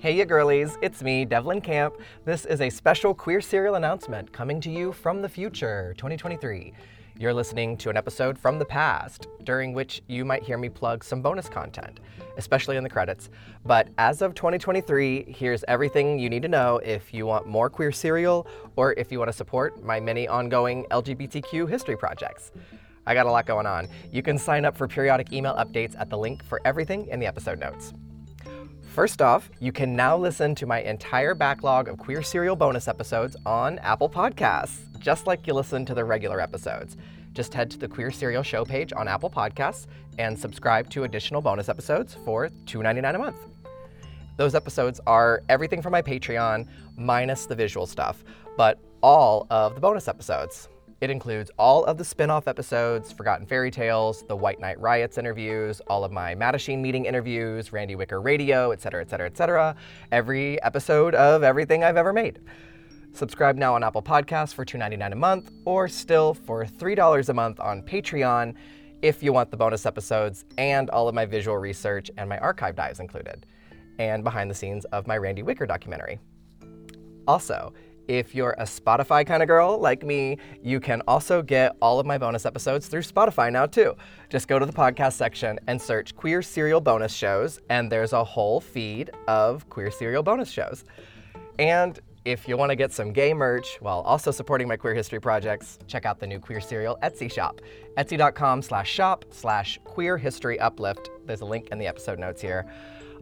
Hey, ya girlies, it's me, Devlin Camp. This is a special Queer Serial announcement coming to you from the future, 2023. You're listening to an episode from the past, during which you might hear me plug some bonus content, especially in the credits. But as of 2023, here's everything you need to know if you want more Queer Serial or if you want to support my many ongoing LGBTQ history projects. I got a lot going on. You can sign up for periodic email updates at the link for everything in the episode notes. First off, you can now listen to my entire backlog of Queer Serial bonus episodes on Apple Podcasts, just like you listen to the regular episodes. Just head to the Queer Serial show page on Apple Podcasts and subscribe to additional bonus episodes for $2.99 a month. Those episodes are everything from my Patreon, minus the visual stuff, but all of the bonus episodes. It includes all of the spin off episodes, Forgotten Fairy Tales, the White Night Riots interviews, all of my Mattachine meeting interviews, Randy Wicker Radio, etc., etc., etc. Every episode of everything I've ever made. Subscribe now on Apple Podcasts for $2.99 a month, or still for $3 a month on Patreon if you want the bonus episodes and all of my visual research and my archive dives included, and behind the scenes of my Randy Wicker documentary. Also, if you're a Spotify kind of girl like me, you can also get all of my bonus episodes through Spotify now, too. Just go to the podcast section and search Queer Serial Bonus Shows, and there's a whole feed of Queer Serial bonus shows. And if you want to get some gay merch while also supporting my queer history projects, check out the new Queer Serial Etsy shop. Etsy.com slash shop slash queer history uplift. There's a link in the episode notes here.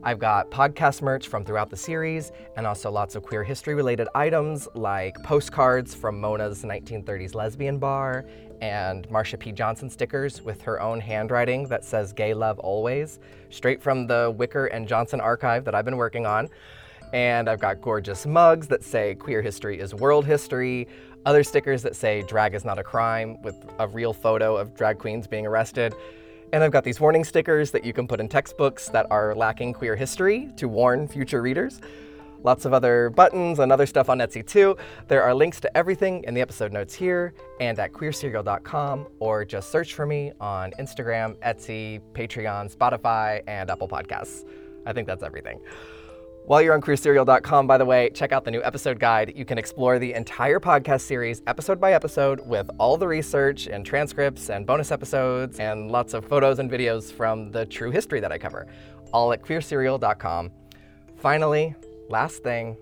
I've got podcast merch from throughout the series and also lots of queer history related items like postcards from Mona's 1930s lesbian bar and Marsha P. Johnson stickers with her own handwriting that says gay love always, straight from the Wicker and Johnson archive that I've been working on. And I've got gorgeous mugs that say queer history is world history, other stickers that say drag is not a crime with a real photo of drag queens being arrested. And I've got these warning stickers that you can put in textbooks that are lacking queer history to warn future readers. Lots of other buttons and other stuff on Etsy too. There are links to everything in the episode notes here and at queerserial.com, or just search for me on Instagram, Etsy, Patreon, Spotify, and Apple Podcasts. I think that's everything. While you're on queerserial.com, by the way, check out the new episode guide. You can explore the entire podcast series episode by episode with all the research and transcripts and bonus episodes and lots of photos and videos from the true history that I cover, all at queerserial.com. Finally, last thing,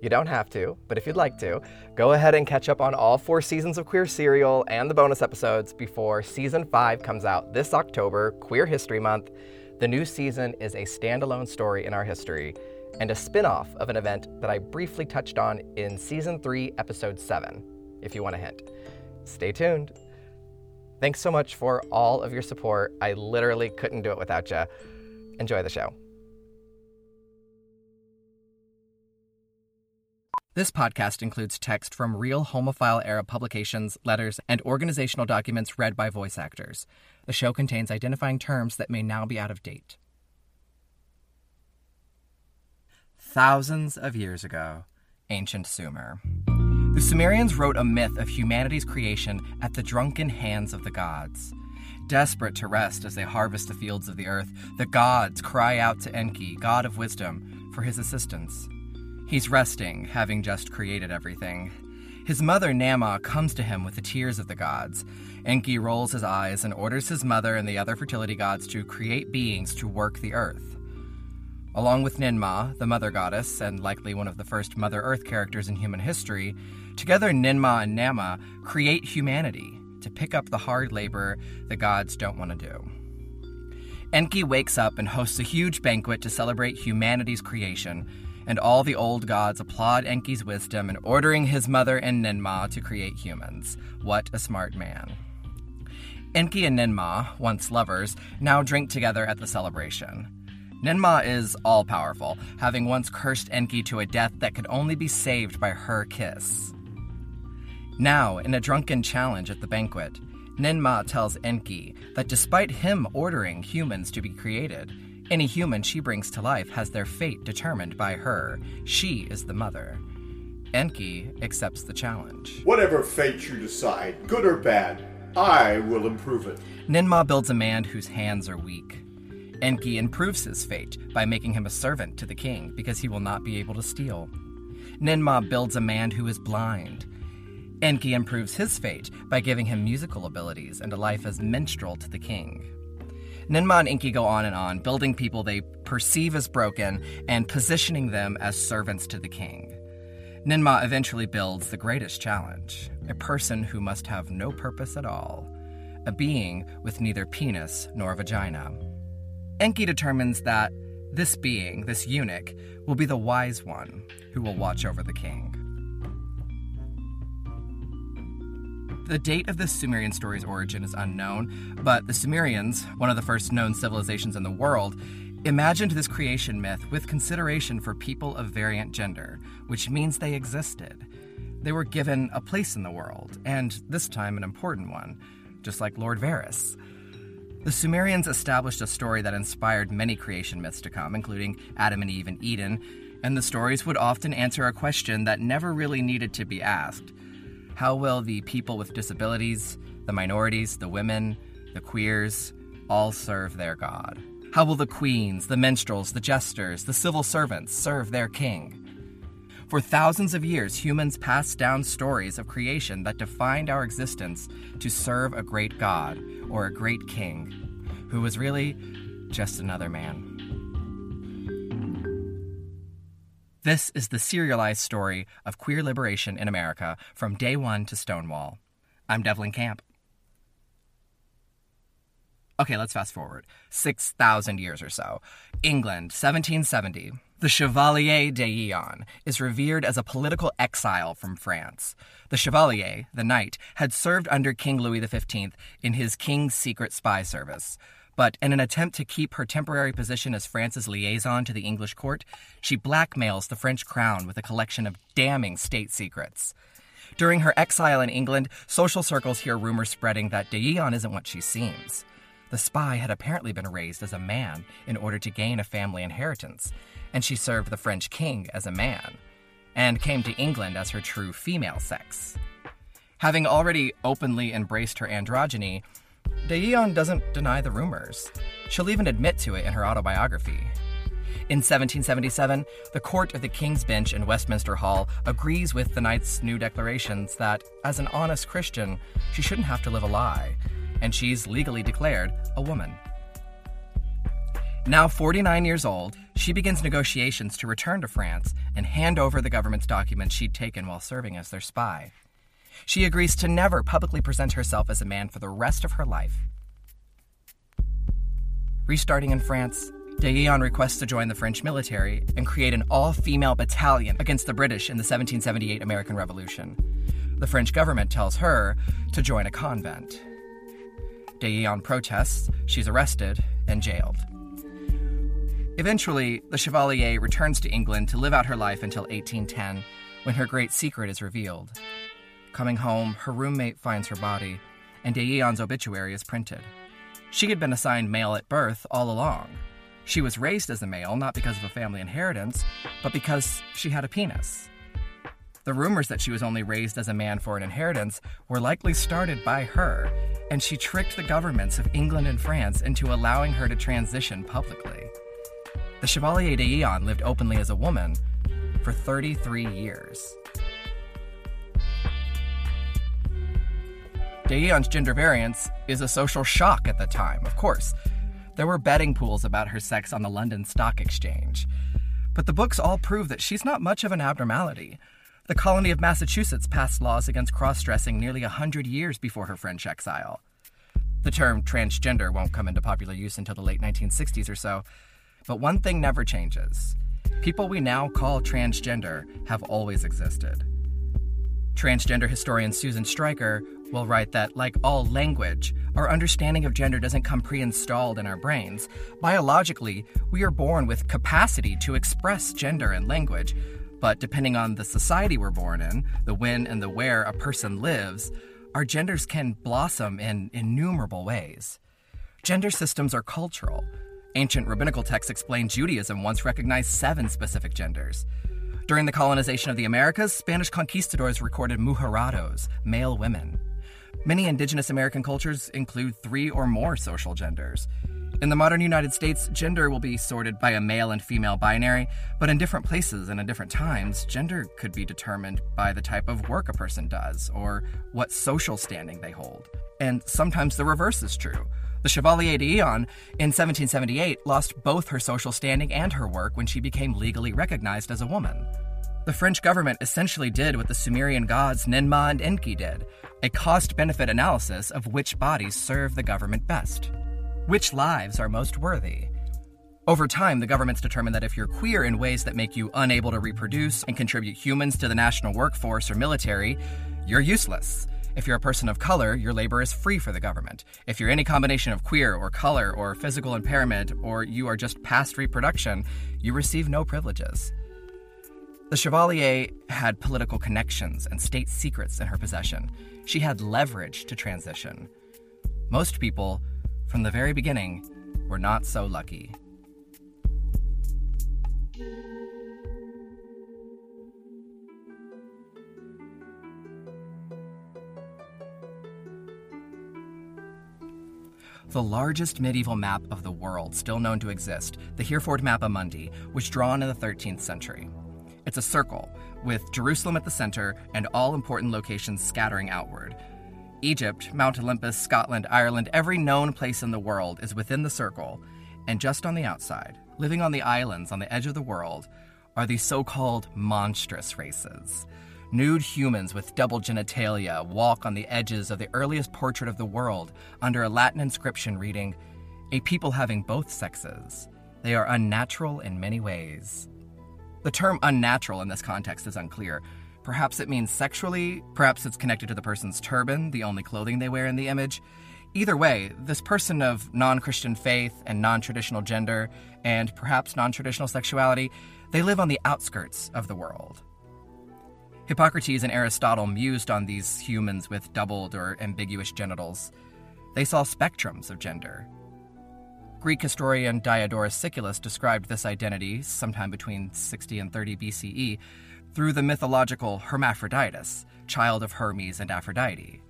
you don't have to, but if you'd like to, go ahead and catch up on all four seasons of Queer Serial and the bonus episodes before season five comes out this October, Queer History Month. The new season is a standalone story in our history and a spin off of an event that I briefly touched on in Season 3, Episode 7, if you want a hint. Stay tuned. Thanks so much for all of your support. I literally couldn't do it without you. Enjoy the show. This podcast includes text from real homophile era publications, letters, and organizational documents read by voice actors. The show contains identifying terms that may now be out of date. Thousands of years ago, ancient Sumer. The Sumerians wrote a myth of humanity's creation at the drunken hands of the gods. Desperate to rest as they harvest the fields of the earth, the gods cry out to Enki, god of wisdom, for his assistance. He's resting, having just created everything. His mother Nama comes to him with the tears of the gods. Enki rolls his eyes and orders his mother and the other fertility gods to create beings to work the earth. Along with Ninmah, the mother goddess, and likely one of the first Mother Earth characters in human history, together Ninmah and Nama create humanity to pick up the hard labor the gods don't want to do. Enki wakes up and hosts a huge banquet to celebrate humanity's creation, and all the old gods applaud Enki's wisdom in ordering his mother and Ninmah to create humans. What a smart man. Enki and Ninmah, once lovers, now drink together at the celebration. Ninmah is all powerful, having once cursed Enki to a death that could only be saved by her kiss. Now, in a drunken challenge at the banquet, Ninmah tells Enki that despite him ordering humans to be created, any human she brings to life has their fate determined by her. She is the mother. Enki accepts the challenge. Whatever fate you decide, good or bad, I will improve it. Ninmah builds a man whose hands are weak. Enki improves his fate by making him a servant to the king because he will not be able to steal. Ninmah builds a man who is blind. Enki improves his fate by giving him musical abilities and a life as minstrel to the king. Ninmah and Enki go on and on, building people they perceive as broken and positioning them as servants to the king. Ninmah eventually builds the greatest challenge a person who must have no purpose at all, a being with neither penis nor vagina. Enki determines that this being, this eunuch, will be the wise one who will watch over the king. The date of the Sumerian story's origin is unknown, but the Sumerians, one of the first known civilizations in the world, imagined this creation myth with consideration for people of variant gender, which means they existed. They were given a place in the world, and this time an important one, just like Lord Varys. The Sumerians established a story that inspired many creation myths to come, including Adam and Eve in Eden, and the stories would often answer a question that never really needed to be asked How will the people with disabilities, the minorities, the women, the queers, all serve their God? How will the queens, the minstrels, the jesters, the civil servants serve their king? For thousands of years, humans passed down stories of creation that defined our existence to serve a great God or a great king, who was really just another man. This is the serialized story of queer liberation in America from day one to Stonewall. I'm Devlin Camp. Okay, let's fast forward 6,000 years or so. England, 1770. The Chevalier d'Eon is revered as a political exile from France. The Chevalier, the knight, had served under King Louis XV in his king's secret spy service. But in an attempt to keep her temporary position as France's liaison to the English court, she blackmails the French crown with a collection of damning state secrets. During her exile in England, social circles hear rumors spreading that de d'Eon isn't what she seems. The spy had apparently been raised as a man in order to gain a family inheritance, and she served the French king as a man, and came to England as her true female sex. Having already openly embraced her androgyny, d'Eon doesn't deny the rumors. She'll even admit to it in her autobiography. In 1777, the court of the King's Bench in Westminster Hall agrees with the knight's new declarations that, as an honest Christian, she shouldn't have to live a lie, and she's legally declared a woman. Now 49 years old, she begins negotiations to return to France and hand over the government's documents she'd taken while serving as their spy. She agrees to never publicly present herself as a man for the rest of her life. Restarting in France, d'Eon requests to join the French military and create an all female battalion against the British in the 1778 American Revolution. The French government tells her to join a convent. d'Eon protests, she's arrested and jailed. Eventually, the Chevalier returns to England to live out her life until 1810, when her great secret is revealed. Coming home, her roommate finds her body, and d'Eon's obituary is printed. She had been assigned male at birth all along. She was raised as a male not because of a family inheritance, but because she had a penis. The rumors that she was only raised as a man for an inheritance were likely started by her, and she tricked the governments of England and France into allowing her to transition publicly. The Chevalier de d'Eon lived openly as a woman for 33 years. De d'Eon's gender variance is a social shock at the time, of course. There were betting pools about her sex on the London Stock Exchange. But the books all prove that she's not much of an abnormality. The colony of Massachusetts passed laws against cross dressing nearly a hundred years before her French exile. The term transgender won't come into popular use until the late 1960s or so, but one thing never changes people we now call transgender have always existed. Transgender historian Susan Stryker will write that, like all language, our understanding of gender doesn't come pre installed in our brains. Biologically, we are born with capacity to express gender and language, but depending on the society we're born in, the when and the where a person lives, our genders can blossom in innumerable ways. Gender systems are cultural. Ancient rabbinical texts explain Judaism once recognized seven specific genders. During the colonization of the Americas, Spanish conquistadors recorded mujerados, male women. Many indigenous American cultures include three or more social genders. In the modern United States, gender will be sorted by a male and female binary, but in different places and in different times, gender could be determined by the type of work a person does or what social standing they hold. And sometimes the reverse is true. The Chevalier d'Eon in 1778 lost both her social standing and her work when she became legally recognized as a woman. The French government essentially did what the Sumerian gods Ninmah and Enki did a cost benefit analysis of which bodies serve the government best. Which lives are most worthy? Over time, the government's determined that if you're queer in ways that make you unable to reproduce and contribute humans to the national workforce or military, you're useless. If you're a person of color, your labor is free for the government. If you're any combination of queer or color or physical impairment, or you are just past reproduction, you receive no privileges. The Chevalier had political connections and state secrets in her possession. She had leverage to transition. Most people from the very beginning, were not so lucky. The largest medieval map of the world still known to exist, the Hereford Mappa Mundi, was drawn in the 13th century. It's a circle, with Jerusalem at the center and all important locations scattering outward, Egypt, Mount Olympus, Scotland, Ireland, every known place in the world is within the circle, and just on the outside, living on the islands on the edge of the world, are these so called monstrous races. Nude humans with double genitalia walk on the edges of the earliest portrait of the world under a Latin inscription reading, A people having both sexes. They are unnatural in many ways. The term unnatural in this context is unclear, Perhaps it means sexually, perhaps it's connected to the person's turban, the only clothing they wear in the image. Either way, this person of non Christian faith and non traditional gender, and perhaps non traditional sexuality, they live on the outskirts of the world. Hippocrates and Aristotle mused on these humans with doubled or ambiguous genitals. They saw spectrums of gender. Greek historian Diodorus Siculus described this identity sometime between 60 and 30 BCE through the mythological Hermaphroditus, child of Hermes and Aphrodite.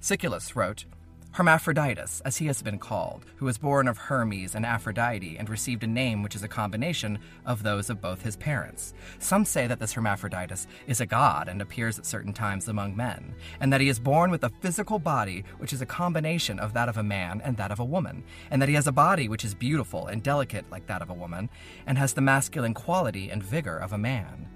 Siculus wrote, Hermaphroditus, as he has been called, who was born of Hermes and Aphrodite and received a name which is a combination of those of both his parents. Some say that this Hermaphroditus is a god and appears at certain times among men, and that he is born with a physical body which is a combination of that of a man and that of a woman, and that he has a body which is beautiful and delicate like that of a woman, and has the masculine quality and vigor of a man.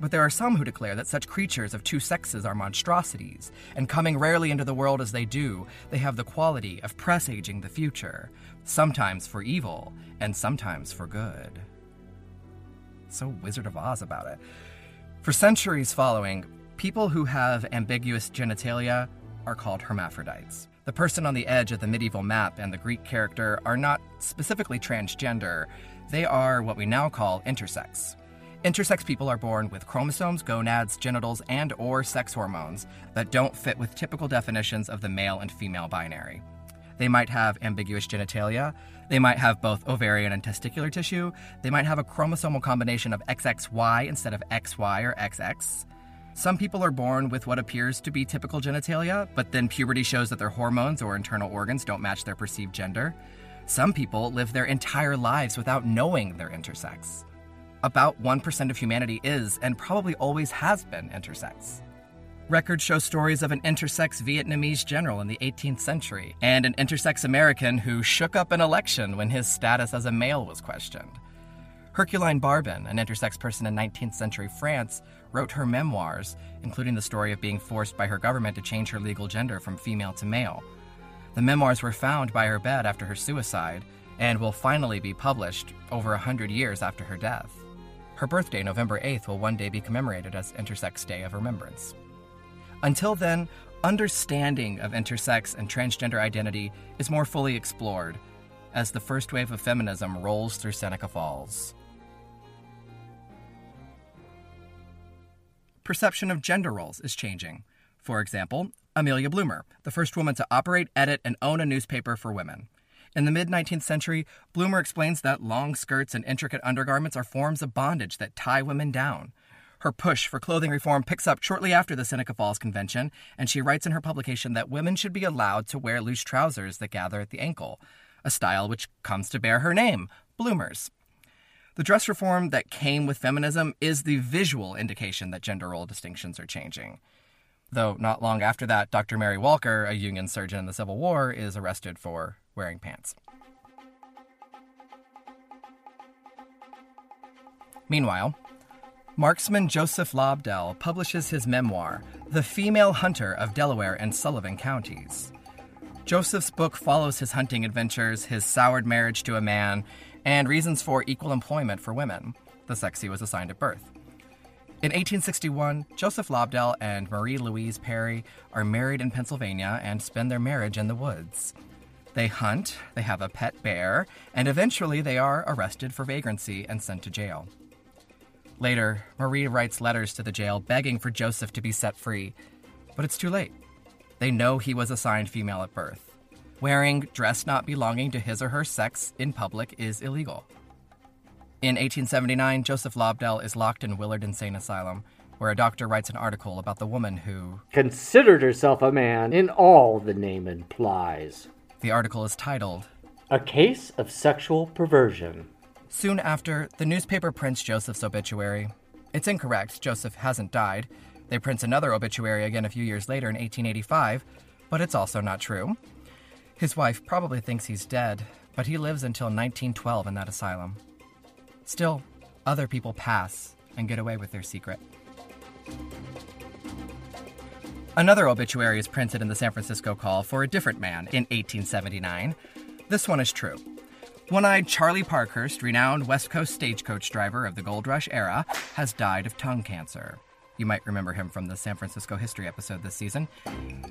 But there are some who declare that such creatures of two sexes are monstrosities, and coming rarely into the world as they do, they have the quality of presaging the future, sometimes for evil, and sometimes for good. So Wizard of Oz about it. For centuries following, people who have ambiguous genitalia are called hermaphrodites. The person on the edge of the medieval map and the Greek character are not specifically transgender, they are what we now call intersex. Intersex people are born with chromosomes, gonads, genitals, and or sex hormones that don't fit with typical definitions of the male and female binary. They might have ambiguous genitalia, they might have both ovarian and testicular tissue, they might have a chromosomal combination of XXY instead of XY or XX. Some people are born with what appears to be typical genitalia, but then puberty shows that their hormones or internal organs don't match their perceived gender. Some people live their entire lives without knowing they're intersex about 1% of humanity is, and probably always has been, intersex. Records show stories of an intersex Vietnamese general in the 18th century and an intersex American who shook up an election when his status as a male was questioned. Herculine Barbin, an intersex person in 19th century France, wrote her memoirs, including the story of being forced by her government to change her legal gender from female to male. The memoirs were found by her bed after her suicide and will finally be published over a hundred years after her death. Her birthday, November 8th, will one day be commemorated as Intersex Day of Remembrance. Until then, understanding of intersex and transgender identity is more fully explored as the first wave of feminism rolls through Seneca Falls. Perception of gender roles is changing. For example, Amelia Bloomer, the first woman to operate, edit, and own a newspaper for women. In the mid 19th century, Bloomer explains that long skirts and intricate undergarments are forms of bondage that tie women down. Her push for clothing reform picks up shortly after the Seneca Falls Convention, and she writes in her publication that women should be allowed to wear loose trousers that gather at the ankle. a style which comes to bear her name, bloomers. The dress reform that came with feminism is the visual indication that gender role distinctions are changing. Though not long after that, Dr. Mary Walker, a Union surgeon in the Civil War, is arrested for wearing pants. Meanwhile, marksman Joseph Lobdell publishes his memoir, The Female Hunter of Delaware and Sullivan Counties. Joseph's book follows his hunting adventures, his soured marriage to a man, and reasons for equal employment for women, the sex he was assigned at birth. In 1861, Joseph Lobdell and Marie Louise Perry are married in Pennsylvania and spend their marriage in the woods. They hunt, they have a pet bear, and eventually they are arrested for vagrancy and sent to jail. Later, Marie writes letters to the jail begging for Joseph to be set free, but it's too late. They know he was assigned female at birth. Wearing dress not belonging to his or her sex in public is illegal. In 1879, Joseph Lobdell is locked in Willard Insane Asylum, where a doctor writes an article about the woman who considered herself a man in all the name implies. The article is titled A Case of Sexual Perversion. Soon after, the newspaper prints Joseph's obituary. It's incorrect, Joseph hasn't died. They print another obituary again a few years later in 1885, but it's also not true. His wife probably thinks he's dead, but he lives until 1912 in that asylum. Still, other people pass and get away with their secret. Another obituary is printed in the San Francisco Call for a different man in 1879. This one is true. One eyed Charlie Parkhurst, renowned West Coast stagecoach driver of the Gold Rush era, has died of tongue cancer. You might remember him from the San Francisco history episode this season.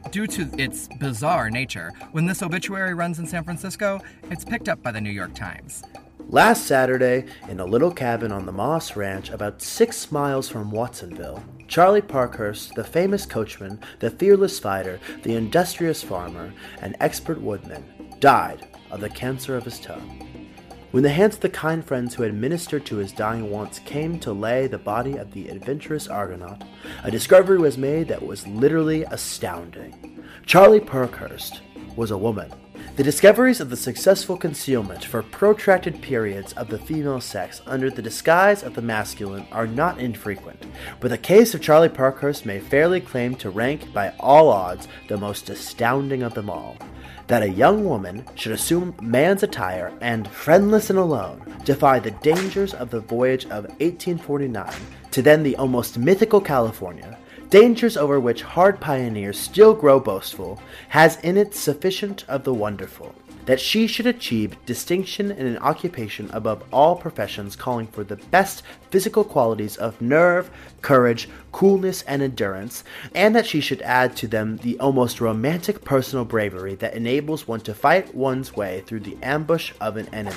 Due to its bizarre nature, when this obituary runs in San Francisco, it's picked up by the New York Times. Last Saturday, in a little cabin on the Moss Ranch about six miles from Watsonville, Charlie Parkhurst, the famous coachman, the fearless fighter, the industrious farmer, and expert woodman, died of the cancer of his tongue. When the hands of the kind friends who had ministered to his dying wants came to lay the body of the adventurous Argonaut, a discovery was made that was literally astounding. Charlie Parkhurst was a woman. The discoveries of the successful concealment for protracted periods of the female sex under the disguise of the masculine are not infrequent, but the case of Charlie Parkhurst may fairly claim to rank by all odds the most astounding of them all. That a young woman should assume man's attire and, friendless and alone, defy the dangers of the voyage of 1849 to then the almost mythical California, dangers over which hard pioneers still grow boastful, has in it sufficient of the wonderful that she should achieve distinction in an occupation above all professions calling for the best physical qualities of nerve, courage, coolness, and endurance, and that she should add to them the almost romantic personal bravery that enables one to fight one's way through the ambush of an enemy.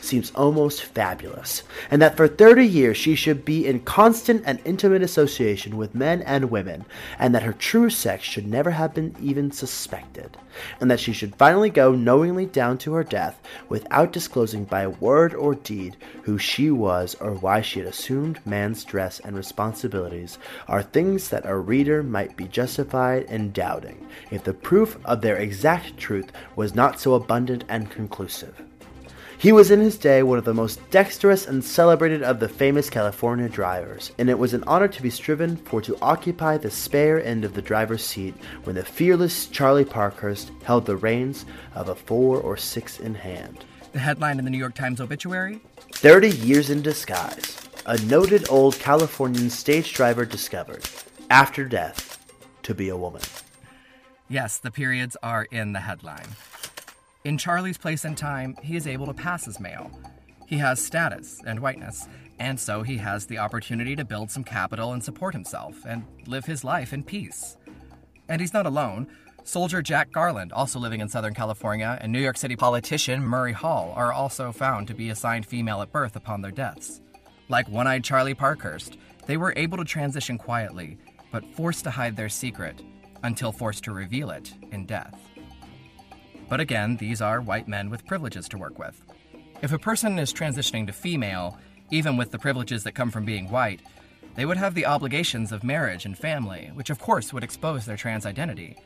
Seems almost fabulous, and that for 30 years she should be in constant and intimate association with men and women, and that her true sex should never have been even suspected, and that she should finally go knowingly down to her death without disclosing by word or deed who she was or why she had assumed man's dress and responsibilities, are things that a reader might be justified in doubting if the proof of their exact truth was not so abundant and conclusive. He was in his day one of the most dexterous and celebrated of the famous California drivers, and it was an honor to be striven for to occupy the spare end of the driver's seat when the fearless Charlie Parkhurst held the reins of a four or six in hand. The headline in the New York Times obituary 30 years in disguise. A noted old Californian stage driver discovered, after death, to be a woman. Yes, the periods are in the headline. In Charlie's place and time, he is able to pass as male. He has status and whiteness, and so he has the opportunity to build some capital and support himself and live his life in peace. And he's not alone. Soldier Jack Garland, also living in Southern California, and New York City politician Murray Hall are also found to be assigned female at birth upon their deaths. Like one eyed Charlie Parkhurst, they were able to transition quietly, but forced to hide their secret until forced to reveal it in death. But again, these are white men with privileges to work with. If a person is transitioning to female, even with the privileges that come from being white, they would have the obligations of marriage and family, which of course would expose their trans identity.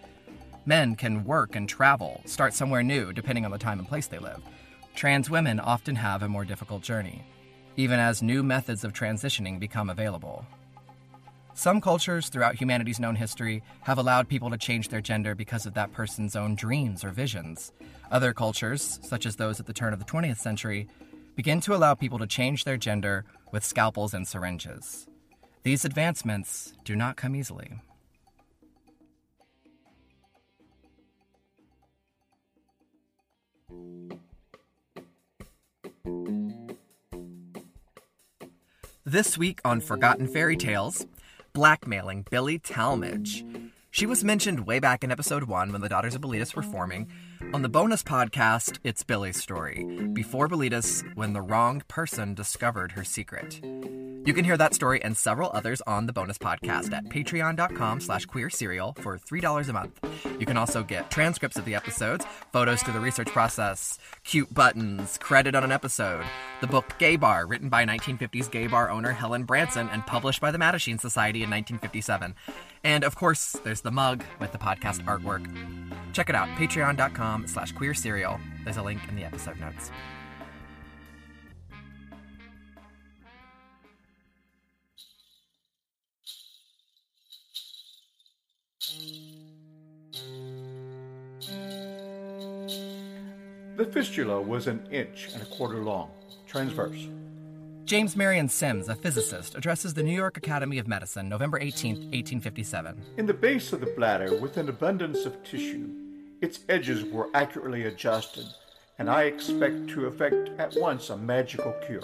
Men can work and travel, start somewhere new, depending on the time and place they live. Trans women often have a more difficult journey, even as new methods of transitioning become available. Some cultures throughout humanity's known history have allowed people to change their gender because of that person's own dreams or visions. Other cultures, such as those at the turn of the 20th century, begin to allow people to change their gender with scalpels and syringes. These advancements do not come easily. This week on Forgotten Fairy Tales, blackmailing Billy Talmadge. She was mentioned way back in episode one when the Daughters of Bilitis were forming. On the bonus podcast, it's Billy's story, before Bilitis, when the wrong person discovered her secret. You can hear that story and several others on the bonus podcast at patreon.com slash queerserial for $3 a month. You can also get transcripts of the episodes, photos through the research process, cute buttons, credit on an episode, the book Gay Bar, written by 1950s gay bar owner Helen Branson and published by the Mattachine Society in 1957. And of course, there's the mug with the podcast artwork. Check it out, patreon.com slash queerserial. There's a link in the episode notes. The fistula was an inch and a quarter long, transverse. James Marion Sims, a physicist, addresses the New York Academy of Medicine November 18, 1857. In the base of the bladder, with an abundance of tissue, its edges were accurately adjusted, and I expect to effect at once a magical cure.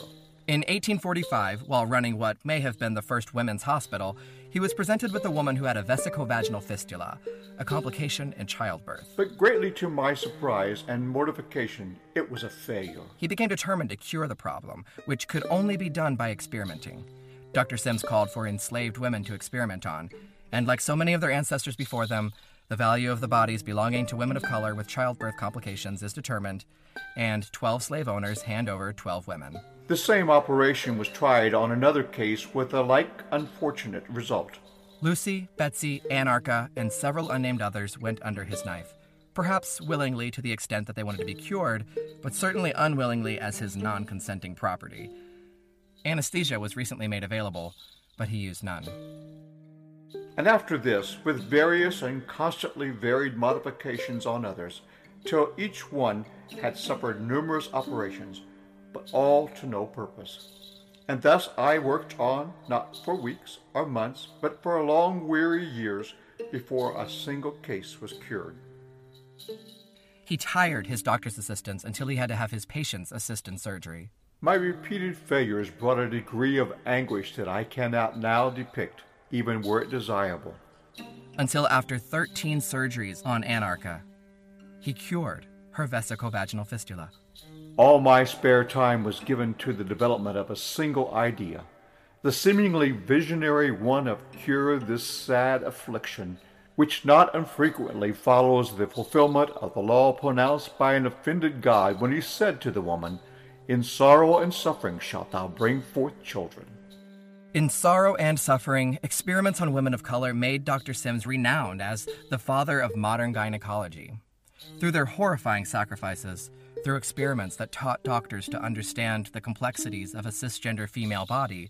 In 1845, while running what may have been the first women's hospital, he was presented with a woman who had a vesicovaginal fistula, a complication in childbirth. But greatly to my surprise and mortification, it was a failure. He became determined to cure the problem, which could only be done by experimenting. Dr. Sims called for enslaved women to experiment on, and like so many of their ancestors before them, the value of the bodies belonging to women of color with childbirth complications is determined, and 12 slave owners hand over 12 women. The same operation was tried on another case with a like unfortunate result. Lucy, Betsy, Anarcha, and several unnamed others went under his knife. Perhaps willingly to the extent that they wanted to be cured, but certainly unwillingly as his non consenting property. Anesthesia was recently made available, but he used none. And after this, with various and constantly varied modifications on others, till each one had suffered numerous operations, but all to no purpose. And thus I worked on, not for weeks or months, but for long weary years before a single case was cured. He tired his doctor's assistants until he had to have his patients assist in surgery. My repeated failures brought a degree of anguish that I cannot now depict, even were it desirable. Until after 13 surgeries on Anarcha, he cured her vesicovaginal fistula. All my spare time was given to the development of a single idea, the seemingly visionary one of cure this sad affliction, which not unfrequently follows the fulfillment of the law pronounced by an offended God when he said to the woman, In sorrow and suffering shalt thou bring forth children. In sorrow and suffering, experiments on women of color made Dr. Sims renowned as the father of modern gynecology. Through their horrifying sacrifices, through experiments that taught doctors to understand the complexities of a cisgender female body,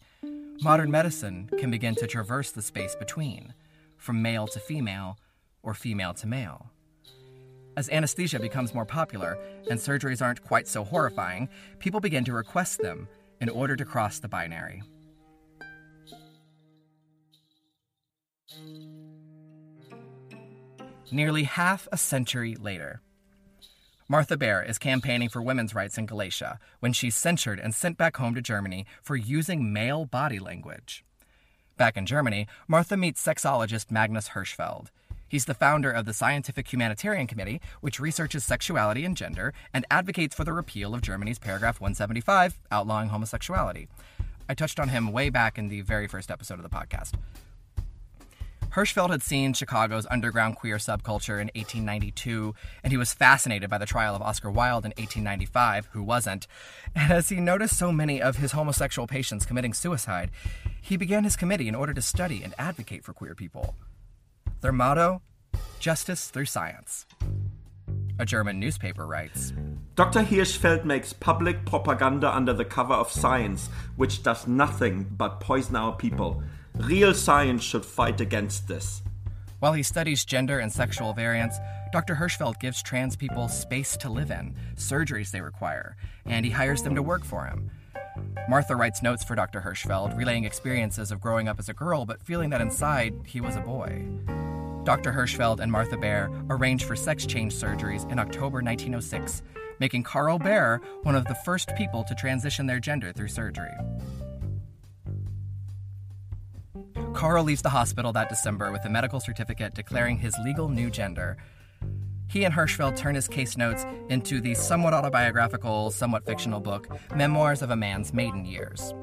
modern medicine can begin to traverse the space between, from male to female or female to male. As anesthesia becomes more popular and surgeries aren't quite so horrifying, people begin to request them in order to cross the binary. Nearly half a century later, Martha Baer is campaigning for women's rights in Galicia when she's censured and sent back home to Germany for using male body language. Back in Germany, Martha meets sexologist Magnus Hirschfeld. He's the founder of the Scientific Humanitarian Committee, which researches sexuality and gender and advocates for the repeal of Germany's paragraph 175 outlawing homosexuality. I touched on him way back in the very first episode of the podcast. Hirschfeld had seen Chicago's underground queer subculture in 1892, and he was fascinated by the trial of Oscar Wilde in 1895, who wasn't. And as he noticed so many of his homosexual patients committing suicide, he began his committee in order to study and advocate for queer people. Their motto Justice Through Science. A German newspaper writes Dr. Hirschfeld makes public propaganda under the cover of science, which does nothing but poison our people. Real science should fight against this. While he studies gender and sexual variance, Dr. Hirschfeld gives trans people space to live in, surgeries they require, and he hires them to work for him. Martha writes notes for Dr. Hirschfeld, relaying experiences of growing up as a girl but feeling that inside he was a boy. Dr. Hirschfeld and Martha Baer arranged for sex change surgeries in October 1906, making Carl Baer one of the first people to transition their gender through surgery. Carl leaves the hospital that December with a medical certificate declaring his legal new gender. He and Hirschfeld turn his case notes into the somewhat autobiographical, somewhat fictional book, Memoirs of a Man's Maiden Years,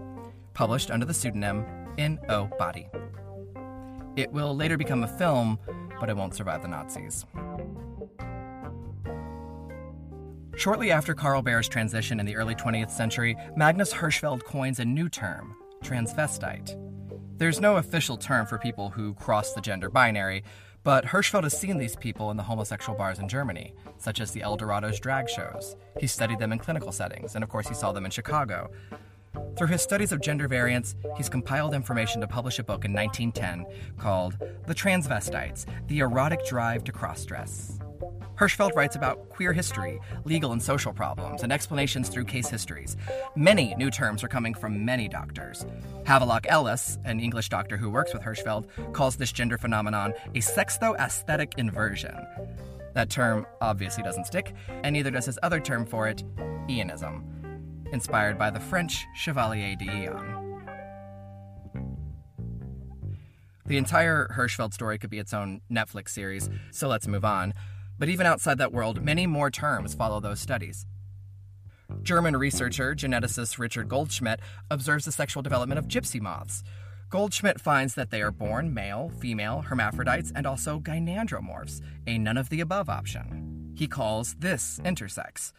published under the pseudonym N. O. Body. It will later become a film, but it won't survive the Nazis. Shortly after Carl Baer's transition in the early 20th century, Magnus Hirschfeld coins a new term, transvestite. There's no official term for people who cross the gender binary, but Hirschfeld has seen these people in the homosexual bars in Germany, such as the El Dorados drag shows. He studied them in clinical settings, and of course, he saw them in Chicago. Through his studies of gender variance, he's compiled information to publish a book in 1910 called The Transvestites The Erotic Drive to Crossdress. Hirschfeld writes about queer history, legal and social problems, and explanations through case histories. Many new terms are coming from many doctors. Havelock Ellis, an English doctor who works with Hirschfeld, calls this gender phenomenon a sexo-aesthetic inversion. That term obviously doesn't stick, and neither does his other term for it, Eonism, inspired by the French Chevalier d'Eon. The entire Hirschfeld story could be its own Netflix series, so let's move on. But even outside that world, many more terms follow those studies. German researcher, geneticist Richard Goldschmidt observes the sexual development of gypsy moths. Goldschmidt finds that they are born male, female, hermaphrodites, and also gynandromorphs, a none of the above option. He calls this intersex.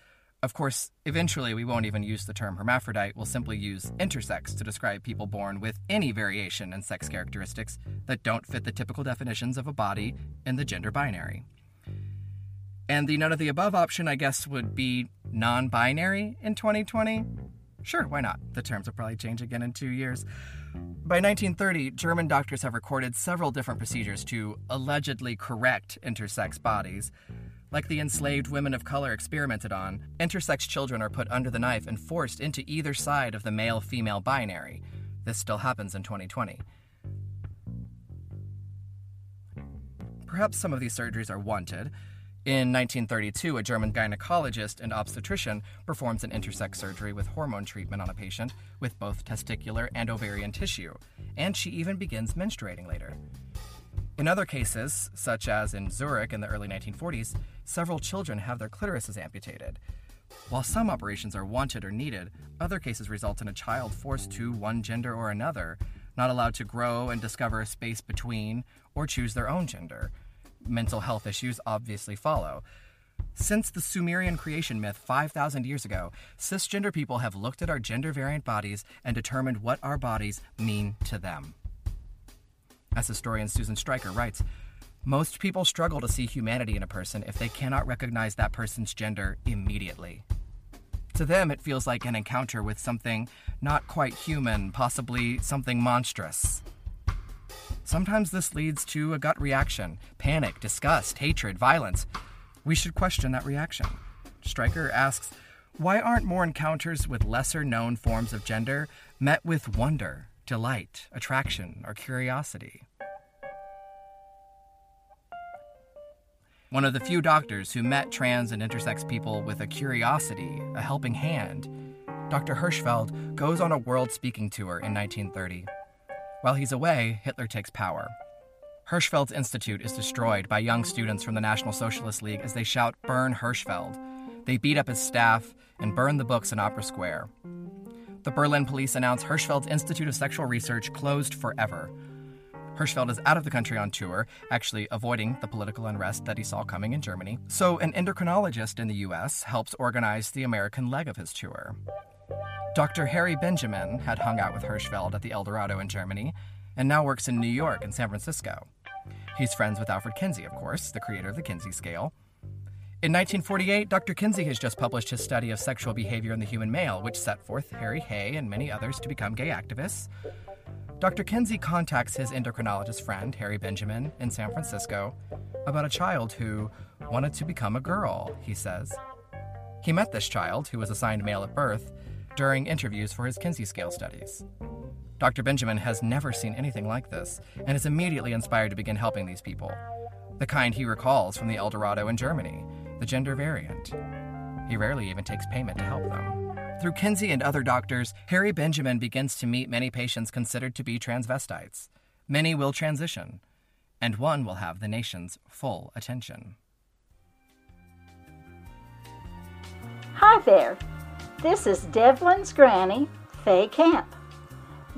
Of course, eventually we won't even use the term hermaphrodite, we'll simply use intersex to describe people born with any variation in sex characteristics that don't fit the typical definitions of a body in the gender binary. And the none of the above option, I guess, would be non binary in 2020. Sure, why not? The terms will probably change again in two years. By 1930, German doctors have recorded several different procedures to allegedly correct intersex bodies. Like the enslaved women of color experimented on, intersex children are put under the knife and forced into either side of the male female binary. This still happens in 2020. Perhaps some of these surgeries are wanted. In 1932, a German gynecologist and obstetrician performs an intersex surgery with hormone treatment on a patient with both testicular and ovarian tissue, and she even begins menstruating later. In other cases, such as in Zurich in the early 1940s, several children have their clitorises amputated. While some operations are wanted or needed, other cases result in a child forced to one gender or another, not allowed to grow and discover a space between or choose their own gender mental health issues obviously follow. Since the Sumerian creation myth 5,000 years ago, cisgender people have looked at our gender variant bodies and determined what our bodies mean to them. As historian Susan Stryker writes, most people struggle to see humanity in a person if they cannot recognize that person's gender immediately. To them, it feels like an encounter with something not quite human, possibly something monstrous. Sometimes this leads to a gut reaction panic, disgust, hatred, violence. We should question that reaction. Stryker asks, why aren't more encounters with lesser known forms of gender met with wonder, delight, attraction, or curiosity? One of the few doctors who met trans and intersex people with a curiosity, a helping hand, Dr. Hirschfeld goes on a world speaking tour in 1930. While he's away, Hitler takes power. Hirschfeld's institute is destroyed by young students from the National Socialist League as they shout, Burn Hirschfeld. They beat up his staff and burn the books in Opera Square. The Berlin police announce Hirschfeld's Institute of Sexual Research closed forever. Hirschfeld is out of the country on tour, actually avoiding the political unrest that he saw coming in Germany. So, an endocrinologist in the US helps organize the American leg of his tour. Dr. Harry Benjamin had hung out with Hirschfeld at the El Dorado in Germany and now works in New York and San Francisco. He's friends with Alfred Kinsey, of course, the creator of the Kinsey scale. In 1948, Dr. Kinsey has just published his study of sexual behavior in the human male, which set forth Harry Hay and many others to become gay activists. Dr. Kinsey contacts his endocrinologist friend, Harry Benjamin, in San Francisco about a child who wanted to become a girl, he says. He met this child, who was assigned male at birth, during interviews for his Kinsey scale studies. Dr. Benjamin has never seen anything like this and is immediately inspired to begin helping these people, the kind he recalls from the El Dorado in Germany, the gender variant. He rarely even takes payment to help them. Through Kinsey and other doctors, Harry Benjamin begins to meet many patients considered to be transvestites. Many will transition, and one will have the nation's full attention. Hi there. This is Devlin's granny, Faye Camp.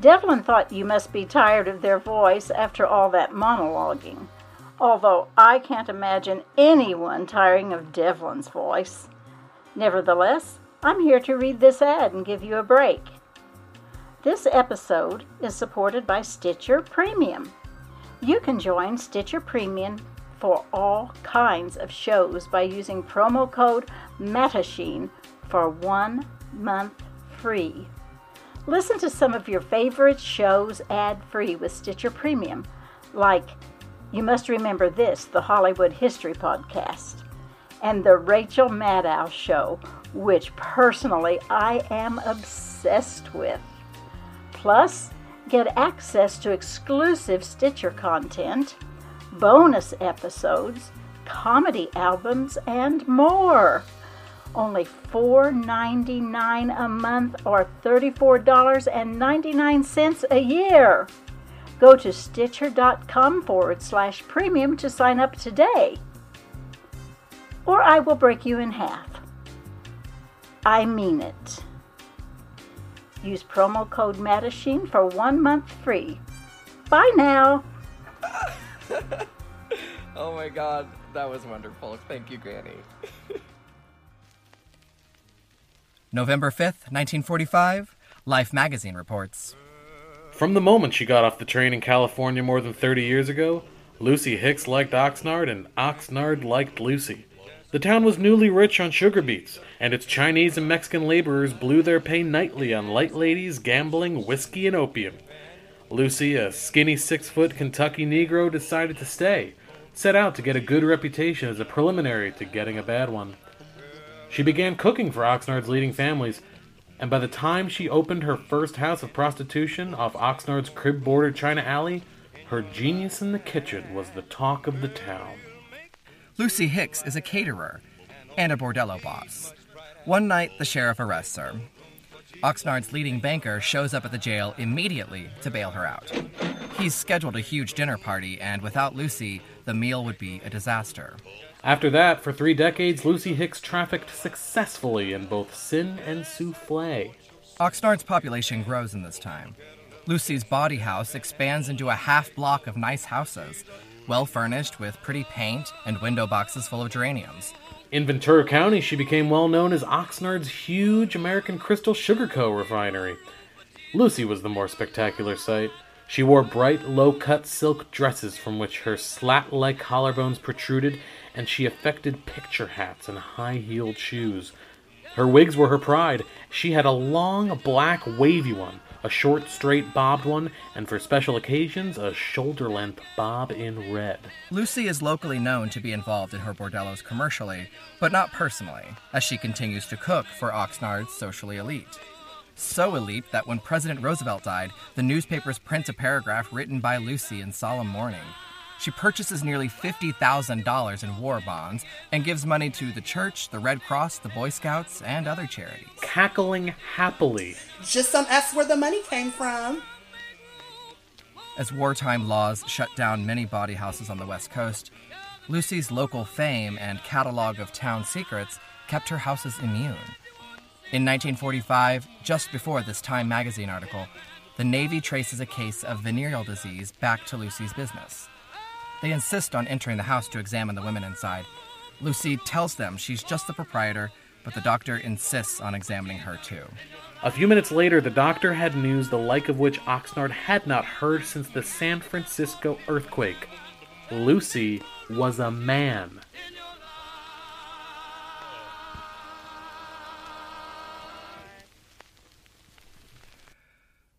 Devlin thought you must be tired of their voice after all that monologuing, although I can't imagine anyone tiring of Devlin's voice. Nevertheless, I'm here to read this ad and give you a break. This episode is supported by Stitcher Premium. You can join Stitcher Premium for all kinds of shows by using promo code MATTACHINE for one month free. Listen to some of your favorite shows ad free with Stitcher Premium, like You Must Remember This, the Hollywood History Podcast, and The Rachel Maddow Show, which personally I am obsessed with. Plus, get access to exclusive Stitcher content, bonus episodes, comedy albums, and more only $4.99 a month or $34.99 a year. Go to stitcher.com forward slash premium to sign up today. Or I will break you in half. I mean it. Use promo code Mattachine for one month free. Bye now. oh my god, that was wonderful. Thank you, Granny. November 5th, 1945, Life magazine reports. From the moment she got off the train in California more than 30 years ago, Lucy Hicks liked Oxnard and Oxnard liked Lucy. The town was newly rich on sugar beets, and its Chinese and Mexican laborers blew their pay nightly on light ladies, gambling, whiskey, and opium. Lucy, a skinny six foot Kentucky Negro, decided to stay, set out to get a good reputation as a preliminary to getting a bad one. She began cooking for Oxnard's leading families, and by the time she opened her first house of prostitution off Oxnard's crib bordered China Alley, her genius in the kitchen was the talk of the town. Lucy Hicks is a caterer and a bordello boss. One night, the sheriff arrests her. Oxnard's leading banker shows up at the jail immediately to bail her out. He's scheduled a huge dinner party, and without Lucy, the meal would be a disaster. After that, for three decades, Lucy Hicks trafficked successfully in both sin and souffle. Oxnard's population grows in this time. Lucy's bawdy house expands into a half block of nice houses, well furnished with pretty paint and window boxes full of geraniums. In Ventura County, she became well known as Oxnard's huge American Crystal Sugar Co. refinery. Lucy was the more spectacular sight. She wore bright, low cut silk dresses from which her slat like collarbones protruded, and she affected picture hats and high heeled shoes. Her wigs were her pride. She had a long, black, wavy one, a short, straight, bobbed one, and for special occasions, a shoulder length bob in red. Lucy is locally known to be involved in her bordellos commercially, but not personally, as she continues to cook for Oxnard's socially elite. So elite that when President Roosevelt died, the newspapers print a paragraph written by Lucy in solemn mourning. She purchases nearly $50,000 in war bonds and gives money to the church, the Red Cross, the Boy Scouts, and other charities. Cackling happily. Just some ask where the money came from. As wartime laws shut down many bawdy houses on the West Coast, Lucy's local fame and catalog of town secrets kept her houses immune. In 1945, just before this Time magazine article, the Navy traces a case of venereal disease back to Lucy's business. They insist on entering the house to examine the women inside. Lucy tells them she's just the proprietor, but the doctor insists on examining her too. A few minutes later, the doctor had news the like of which Oxnard had not heard since the San Francisco earthquake. Lucy was a man.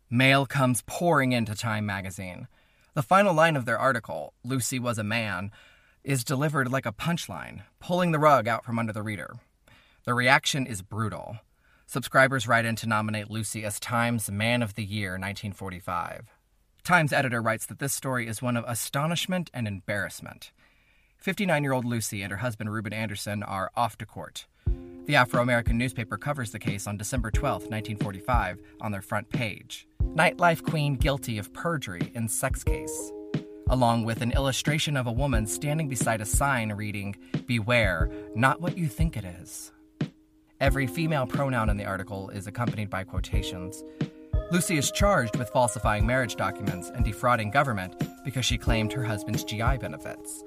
Mail comes pouring into Time magazine. The final line of their article, Lucy was a man, is delivered like a punchline, pulling the rug out from under the reader. The reaction is brutal. Subscribers write in to nominate Lucy as Time's Man of the Year 1945. Times editor writes that this story is one of astonishment and embarrassment. 59 year old Lucy and her husband Reuben Anderson are off to court. The Afro American newspaper covers the case on December 12, 1945, on their front page. Nightlife queen guilty of perjury in sex case, along with an illustration of a woman standing beside a sign reading, Beware, not what you think it is. Every female pronoun in the article is accompanied by quotations. Lucy is charged with falsifying marriage documents and defrauding government because she claimed her husband's GI benefits.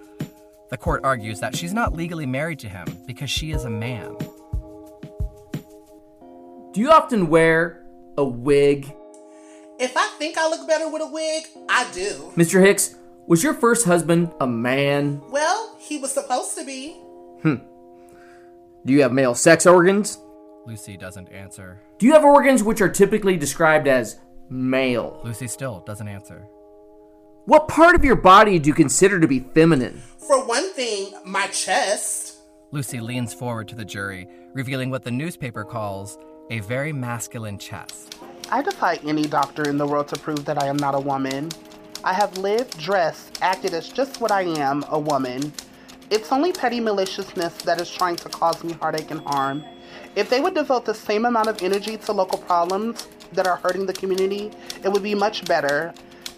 The court argues that she's not legally married to him because she is a man. Do you often wear a wig? If I think I look better with a wig, I do. Mr. Hicks, was your first husband a man? Well, he was supposed to be. Hmm. Do you have male sex organs? Lucy doesn't answer. Do you have organs which are typically described as male? Lucy still doesn't answer. What part of your body do you consider to be feminine? For one thing, my chest. Lucy leans forward to the jury, revealing what the newspaper calls a very masculine chest. I defy any doctor in the world to prove that I am not a woman. I have lived, dressed, acted as just what I am, a woman. It's only petty maliciousness that is trying to cause me heartache and harm. If they would devote the same amount of energy to local problems that are hurting the community, it would be much better.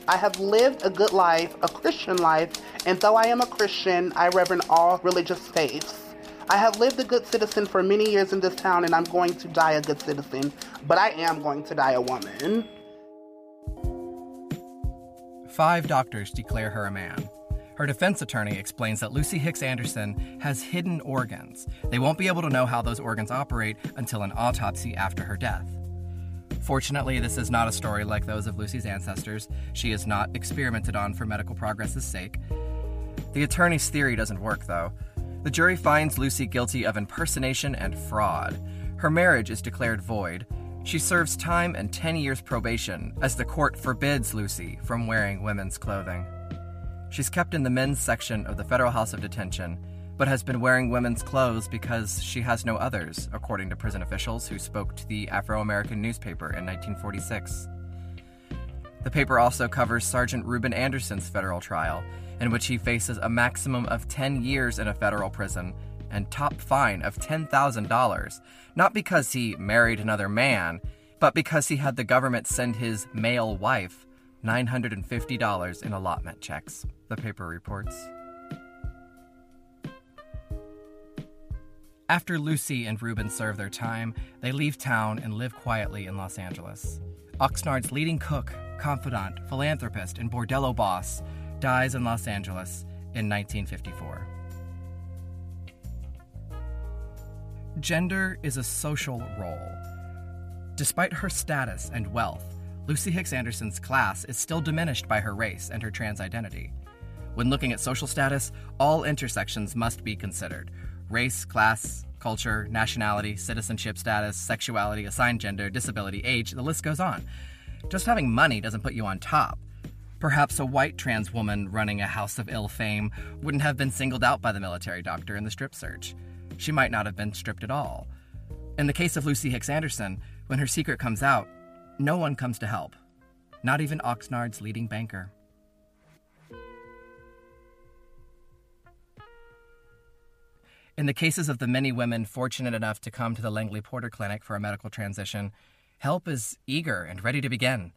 I have lived a good life, a Christian life, and though I am a Christian, I reverend all religious faiths. I have lived a good citizen for many years in this town, and I'm going to die a good citizen, but I am going to die a woman. Five doctors declare her a man. Her defense attorney explains that Lucy Hicks Anderson has hidden organs. They won't be able to know how those organs operate until an autopsy after her death. Fortunately, this is not a story like those of Lucy's ancestors. She is not experimented on for medical progress's sake. The attorney's theory doesn't work, though. The jury finds Lucy guilty of impersonation and fraud. Her marriage is declared void. She serves time and 10 years probation as the court forbids Lucy from wearing women's clothing. She's kept in the men's section of the Federal House of Detention, but has been wearing women's clothes because she has no others, according to prison officials who spoke to the Afro American newspaper in 1946. The paper also covers Sergeant Reuben Anderson's federal trial, in which he faces a maximum of 10 years in a federal prison and top fine of $10,000, not because he married another man, but because he had the government send his male wife $950 in allotment checks, the paper reports. After Lucy and Reuben serve their time, they leave town and live quietly in Los Angeles. Oxnard's leading cook, confidant, philanthropist, and bordello boss dies in Los Angeles in 1954. Gender is a social role. Despite her status and wealth, Lucy Hicks Anderson's class is still diminished by her race and her trans identity. When looking at social status, all intersections must be considered race, class, culture, nationality, citizenship status, sexuality, assigned gender, disability, age, the list goes on. Just having money doesn't put you on top. Perhaps a white trans woman running a house of ill fame wouldn't have been singled out by the military doctor in the strip search. She might not have been stripped at all. In the case of Lucy Hicks Anderson, when her secret comes out, no one comes to help, not even Oxnard's leading banker. In the cases of the many women fortunate enough to come to the Langley Porter Clinic for a medical transition, help is eager and ready to begin.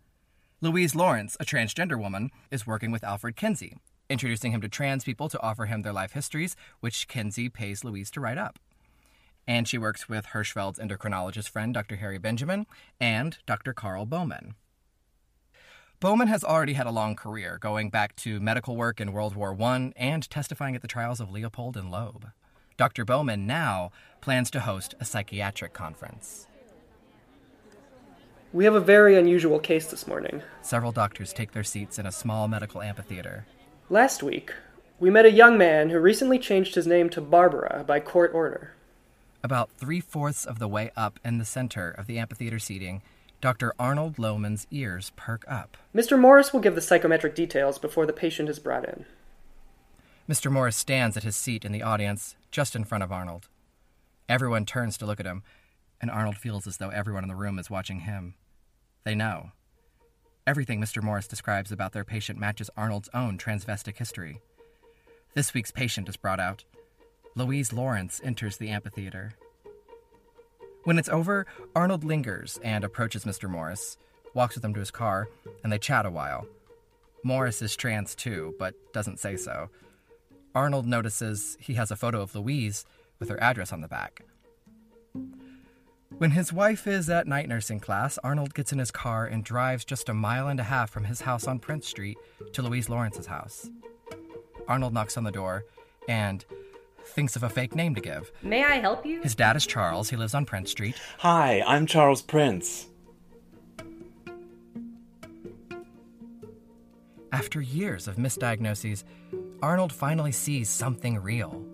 Louise Lawrence, a transgender woman, is working with Alfred Kinsey, introducing him to trans people to offer him their life histories, which Kinsey pays Louise to write up. And she works with Hirschfeld's endocrinologist friend, Dr. Harry Benjamin, and Dr. Karl Bowman. Bowman has already had a long career, going back to medical work in World War I and testifying at the trials of Leopold and Loeb. Dr. Bowman now plans to host a psychiatric conference. We have a very unusual case this morning. Several doctors take their seats in a small medical amphitheater. Last week, We met a young man who recently changed his name to Barbara by court order. About three fourths of the way up in the center of the amphitheater seating, Dr. Arnold Lowman's ears perk up. Mr. Morris will give the psychometric details before the patient is brought in. Mr. Morris stands at his seat in the audience, just in front of Arnold. Everyone turns to look at him, and Arnold feels as though everyone in the room is watching him. They know. Everything Mr. Morris describes about their patient matches Arnold's own transvestic history. This week's patient is brought out. Louise Lawrence enters the amphitheater. When it's over, Arnold lingers and approaches Mr. Morris, walks with him to his car, and they chat a while. Morris is trans too, but doesn't say so. Arnold notices he has a photo of Louise with her address on the back. When his wife is at night nursing class, Arnold gets in his car and drives just a mile and a half from his house on Prince Street to Louise Lawrence's house. Arnold knocks on the door and thinks of a fake name to give. May I help you? His dad is Charles. He lives on Prince Street. Hi, I'm Charles Prince. After years of misdiagnoses, Arnold finally sees something real.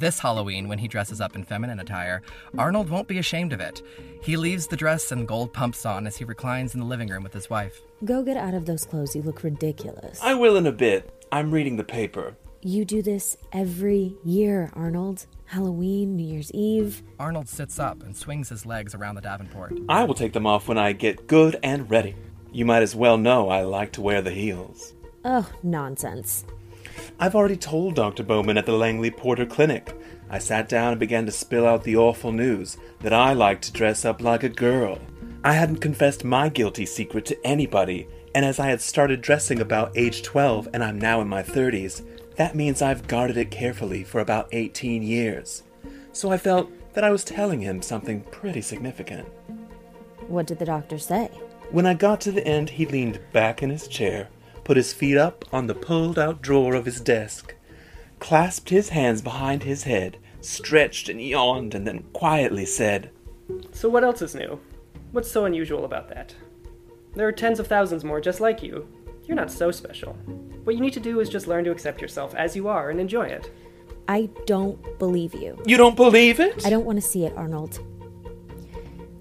This Halloween, when he dresses up in feminine attire, Arnold won't be ashamed of it. He leaves the dress and gold pumps on as he reclines in the living room with his wife. Go get out of those clothes. You look ridiculous. I will in a bit. I'm reading the paper. You do this every year, Arnold. Halloween, New Year's Eve. Arnold sits up and swings his legs around the Davenport. I will take them off when I get good and ready. You might as well know I like to wear the heels. Oh, nonsense. I've already told Dr. Bowman at the Langley Porter Clinic. I sat down and began to spill out the awful news that I like to dress up like a girl. I hadn't confessed my guilty secret to anybody, and as I had started dressing about age 12 and I'm now in my 30s, that means I've guarded it carefully for about 18 years. So I felt that I was telling him something pretty significant. What did the doctor say? When I got to the end, he leaned back in his chair, put his feet up on the pulled out drawer of his desk, clasped his hands behind his head, stretched and yawned, and then quietly said, So, what else is new? What's so unusual about that? There are tens of thousands more just like you. You're not so special. What you need to do is just learn to accept yourself as you are and enjoy it. I don't believe you. You don't believe it? I don't want to see it, Arnold.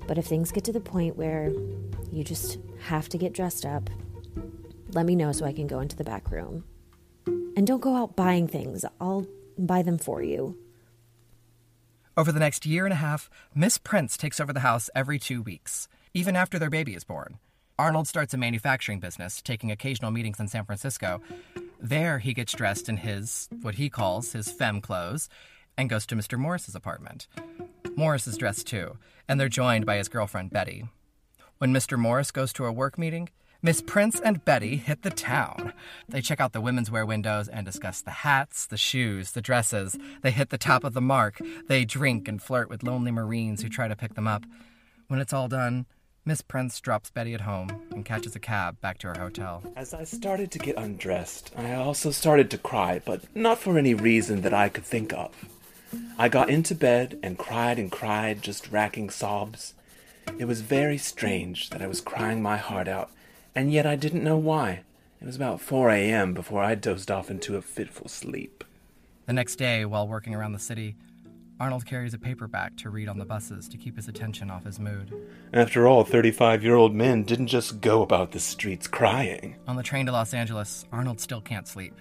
But if things get to the point where you just have to get dressed up, let me know so I can go into the back room. And don't go out buying things, I'll buy them for you. Over the next year and a half, Miss Prince takes over the house every two weeks, even after their baby is born. Arnold starts a manufacturing business, taking occasional meetings in San Francisco. There, he gets dressed in his, what he calls his femme clothes, and goes to Mr. Morris's apartment. Morris is dressed too, and they're joined by his girlfriend, Betty. When Mr. Morris goes to a work meeting, Miss Prince and Betty hit the town. They check out the women's wear windows and discuss the hats, the shoes, the dresses. They hit the top of the mark. They drink and flirt with lonely Marines who try to pick them up. When it's all done, Miss Prince drops Betty at home and catches a cab back to her hotel. As I started to get undressed, I also started to cry, but not for any reason that I could think of. I got into bed and cried and cried, just racking sobs. It was very strange that I was crying my heart out, and yet I didn't know why. It was about 4 a.m. before I dozed off into a fitful sleep. The next day, while working around the city, Arnold carries a paperback to read on the buses to keep his attention off his mood. After all, 35 year old men didn't just go about the streets crying. On the train to Los Angeles, Arnold still can't sleep.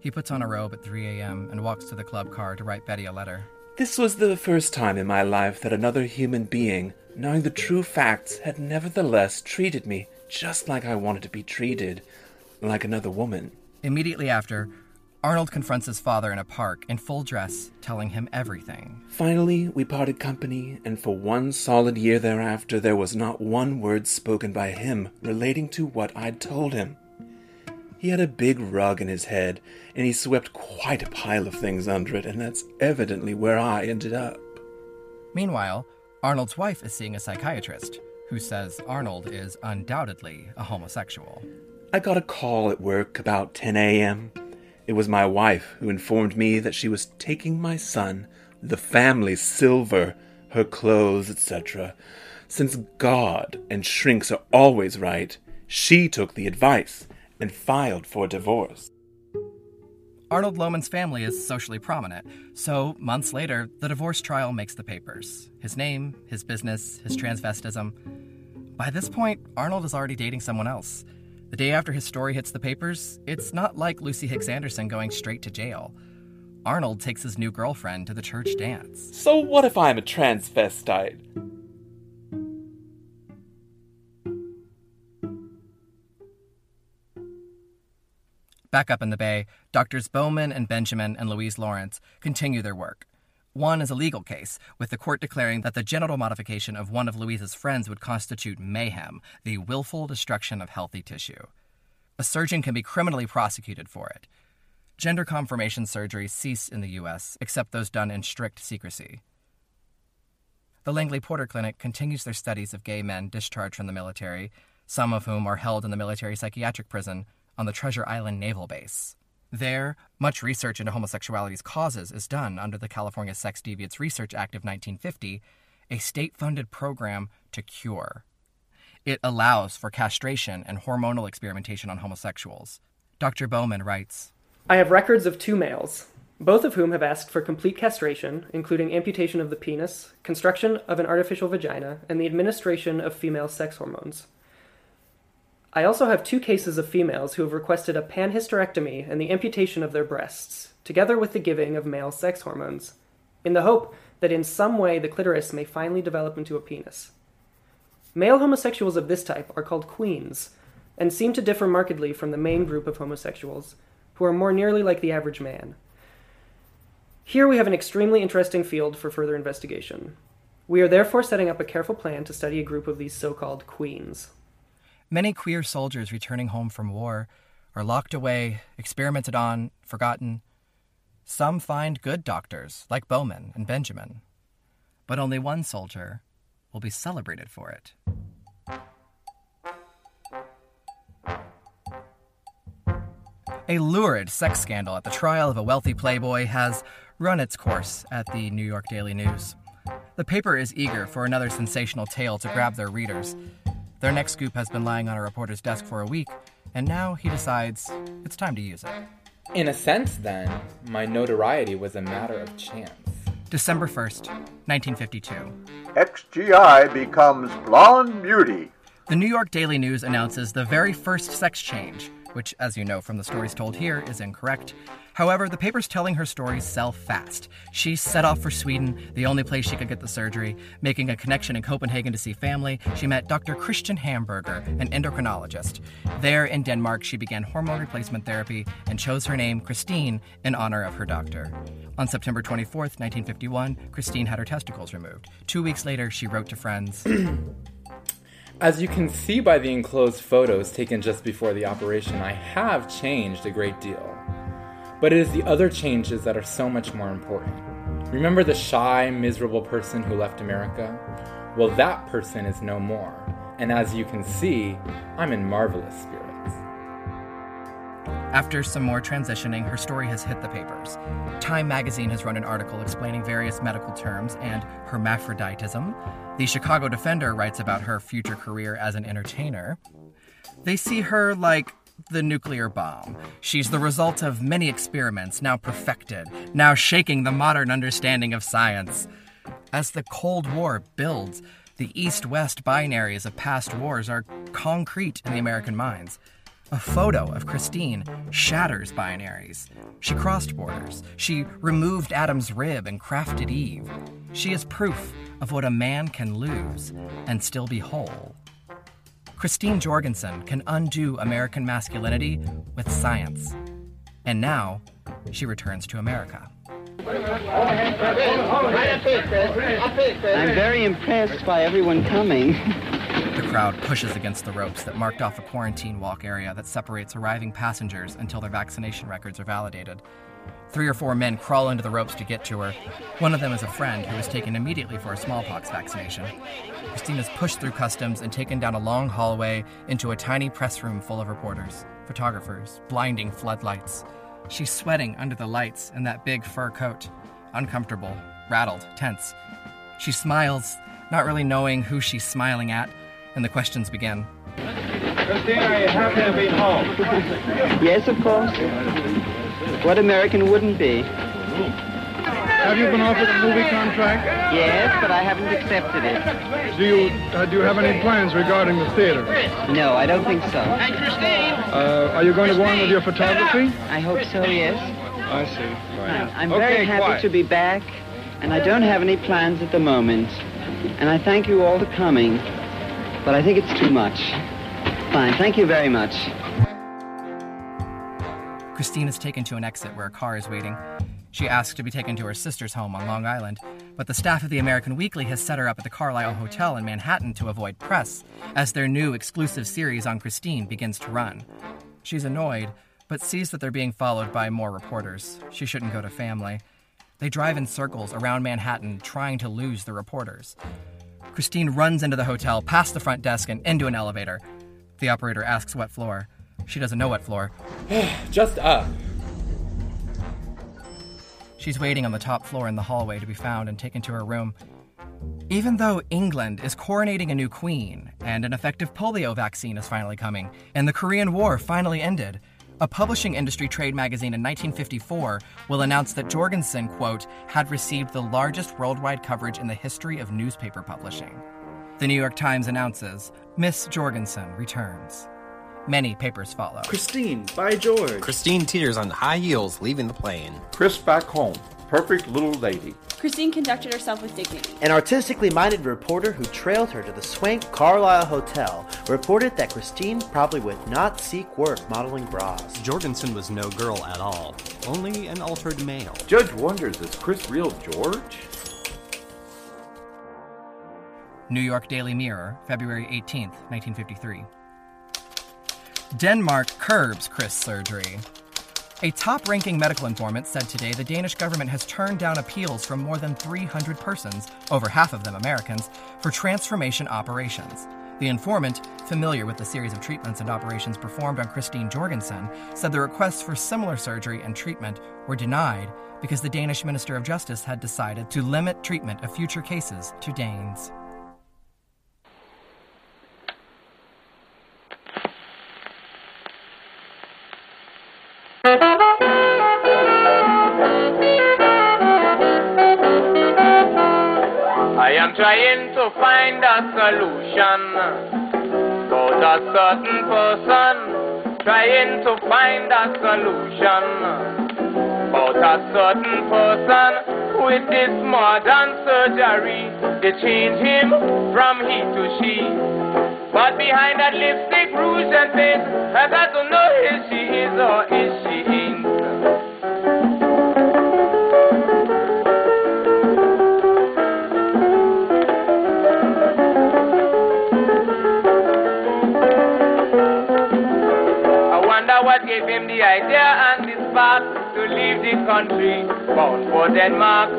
He puts on a robe at 3 a.m. and walks to the club car to write Betty a letter. This was the first time in my life that another human being, knowing the true facts, had nevertheless treated me just like I wanted to be treated, like another woman. Immediately after, Arnold confronts his father in a park in full dress, telling him everything. Finally, we parted company, and for one solid year thereafter, there was not one word spoken by him relating to what I'd told him. He had a big rug in his head, and he swept quite a pile of things under it, and that's evidently where I ended up. Meanwhile, Arnold's wife is seeing a psychiatrist who says Arnold is undoubtedly a homosexual. I got a call at work about 10 a.m. It was my wife who informed me that she was taking my son, the family silver, her clothes, etc. Since God and shrinks are always right, she took the advice and filed for divorce. Arnold Lowman's family is socially prominent, so months later, the divorce trial makes the papers. His name, his business, his transvestism. By this point, Arnold is already dating someone else. The day after his story hits the papers, it's not like Lucy Hicks Anderson going straight to jail. Arnold takes his new girlfriend to the church dance. So what if I'm a transvestite? Back up in the Bay, Doctors Bowman and Benjamin and Louise Lawrence continue their work. One is a legal case, with the court declaring that the genital modification of one of Louise's friends would constitute mayhem, the willful destruction of healthy tissue. A surgeon can be criminally prosecuted for it. Gender confirmation surgeries cease in the U.S., except those done in strict secrecy. The Langley Porter Clinic continues their studies of gay men discharged from the military, some of whom are held in the military psychiatric prison on the Treasure Island Naval Base. There, much research into homosexuality's causes is done under the California Sex Deviants Research Act of 1950, a state funded program to cure. It allows for castration and hormonal experimentation on homosexuals. Dr. Bowman writes I have records of two males, both of whom have asked for complete castration, including amputation of the penis, construction of an artificial vagina, and the administration of female sex hormones. I also have two cases of females who have requested a panhysterectomy and the amputation of their breasts, together with the giving of male sex hormones, in the hope that in some way the clitoris may finally develop into a penis. Male homosexuals of this type are called queens, and seem to differ markedly from the main group of homosexuals, who are more nearly like the average man. Here we have an extremely interesting field for further investigation. We are therefore setting up a careful plan to study a group of these so called queens. Many queer soldiers returning home from war are locked away, experimented on, forgotten. Some find good doctors, like Bowman and Benjamin. But only one soldier will be celebrated for it. A lurid sex scandal at the trial of a wealthy playboy has run its course at the New York Daily News. The paper is eager for another sensational tale to grab their readers. Their next scoop has been lying on a reporter's desk for a week, and now he decides it's time to use it. In a sense, then, my notoriety was a matter of chance. December 1st, 1952. XGI becomes Blonde Beauty. The New York Daily News announces the very first sex change, which, as you know from the stories told here, is incorrect. However, the paper's telling her story sell fast. She set off for Sweden, the only place she could get the surgery. Making a connection in Copenhagen to see family, she met Dr. Christian Hamburger, an endocrinologist. There in Denmark, she began hormone replacement therapy and chose her name Christine in honor of her doctor. On September 24th, 1951, Christine had her testicles removed. Two weeks later, she wrote to friends. As you can see by the enclosed photos taken just before the operation, I have changed a great deal. But it is the other changes that are so much more important. Remember the shy, miserable person who left America? Well, that person is no more. And as you can see, I'm in marvelous spirits. After some more transitioning, her story has hit the papers. Time magazine has run an article explaining various medical terms and hermaphroditism. The Chicago Defender writes about her future career as an entertainer. They see her like the nuclear bomb. She's the result of many experiments, now perfected, now shaking the modern understanding of science. As the Cold War builds, the east west binaries of past wars are concrete in the American minds. A photo of Christine shatters binaries. She crossed borders. She removed Adam's rib and crafted Eve. She is proof of what a man can lose and still be whole. Christine Jorgensen can undo American masculinity with science. And now, she returns to America. I'm very impressed by everyone coming. The crowd pushes against the ropes that marked off a quarantine walk area that separates arriving passengers until their vaccination records are validated. Three or four men crawl into the ropes to get to her. One of them is a friend who was taken immediately for a smallpox vaccination. Christine is pushed through customs and taken down a long hallway into a tiny press room full of reporters, photographers, blinding floodlights. She's sweating under the lights in that big fur coat, uncomfortable, rattled, tense. She smiles, not really knowing who she's smiling at, and the questions begin. Christine, are you happy to be home? Yes, of course. What American wouldn't be? Have you been offered a movie contract? Yes, but I haven't accepted it. Do you uh, do you have any plans regarding the theater? No, I don't think so. Uh, are you going to go on with your photography? I hope so, yes. I see. I'm Okay, very happy quiet. to be back, and I don't have any plans at the moment. And I thank you all for coming, but I think it's too much. Fine, thank you very much. Christine is taken to an exit where a car is waiting. She asks to be taken to her sister's home on Long Island, but the staff of the American Weekly has set her up at the Carlyle Hotel in Manhattan to avoid press, as their new exclusive series on Christine begins to run. She's annoyed, but sees that they're being followed by more reporters. She shouldn't go to family. They drive in circles around Manhattan, trying to lose the reporters. Christine runs into the hotel, past the front desk, and into an elevator. The operator asks what floor. She doesn't know what floor. Just up. She's waiting on the top floor in the hallway to be found and taken to her room. Even though England is coronating a new queen and an effective polio vaccine is finally coming, and the Korean War finally ended, a publishing industry trade magazine in 1954 will announce that Jorgensen, quote, had received the largest worldwide coverage in the history of newspaper publishing. The New York Times announces Miss Jorgensen returns. Many papers follow. Christine, by George. Christine teeters on high heels leaving the plane. Chris back home. Perfect little lady. Christine conducted herself with dignity. An artistically minded reporter who trailed her to the swank Carlyle Hotel reported that Christine probably would not seek work modeling bras. Jorgensen was no girl at all, only an altered male. Judge wonders, is Chris real George? New York Daily Mirror, February 18th, 1953. Denmark curbs Chris surgery. A top ranking medical informant said today the Danish government has turned down appeals from more than 300 persons, over half of them Americans, for transformation operations. The informant, familiar with the series of treatments and operations performed on Christine Jorgensen, said the requests for similar surgery and treatment were denied because the Danish Minister of Justice had decided to limit treatment of future cases to Danes. A solution about a certain person. Trying to find a solution about a certain person with this modern surgery. They change him from he to she. But behind that lipstick, rouge, and paint, I to know if she is or is she him the idea and the spark to leave the country, bound for Denmark.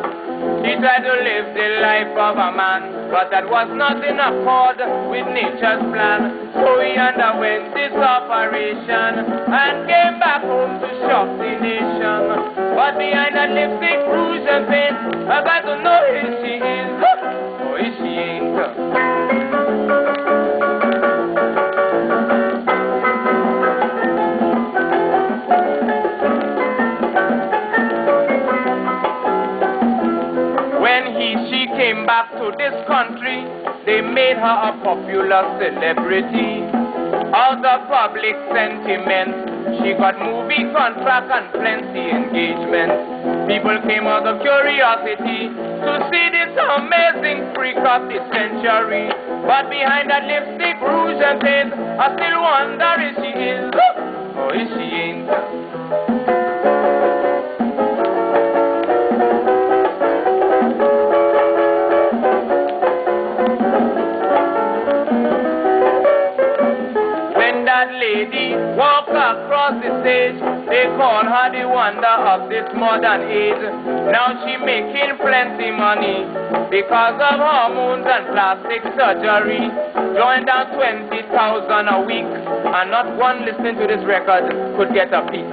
He tried to live the life of a man, but that was not in accord with nature's plan. So he underwent this operation and came back home to shock the nation. But behind that lipstick, rouge, and paint, I got to know if she is made her a popular celebrity. Out of public sentiment, she got movie contract and plenty engagements. People came out of curiosity to see this amazing freak of the century. But behind that lipstick, rouge, and paint, I still wonder if she is or oh, if she ain't. They call her the wonder of this modern age. Now she making plenty money because of hormones and plastic surgery. Drawing down 20,000 a week, and not one listening to this record could get a peek.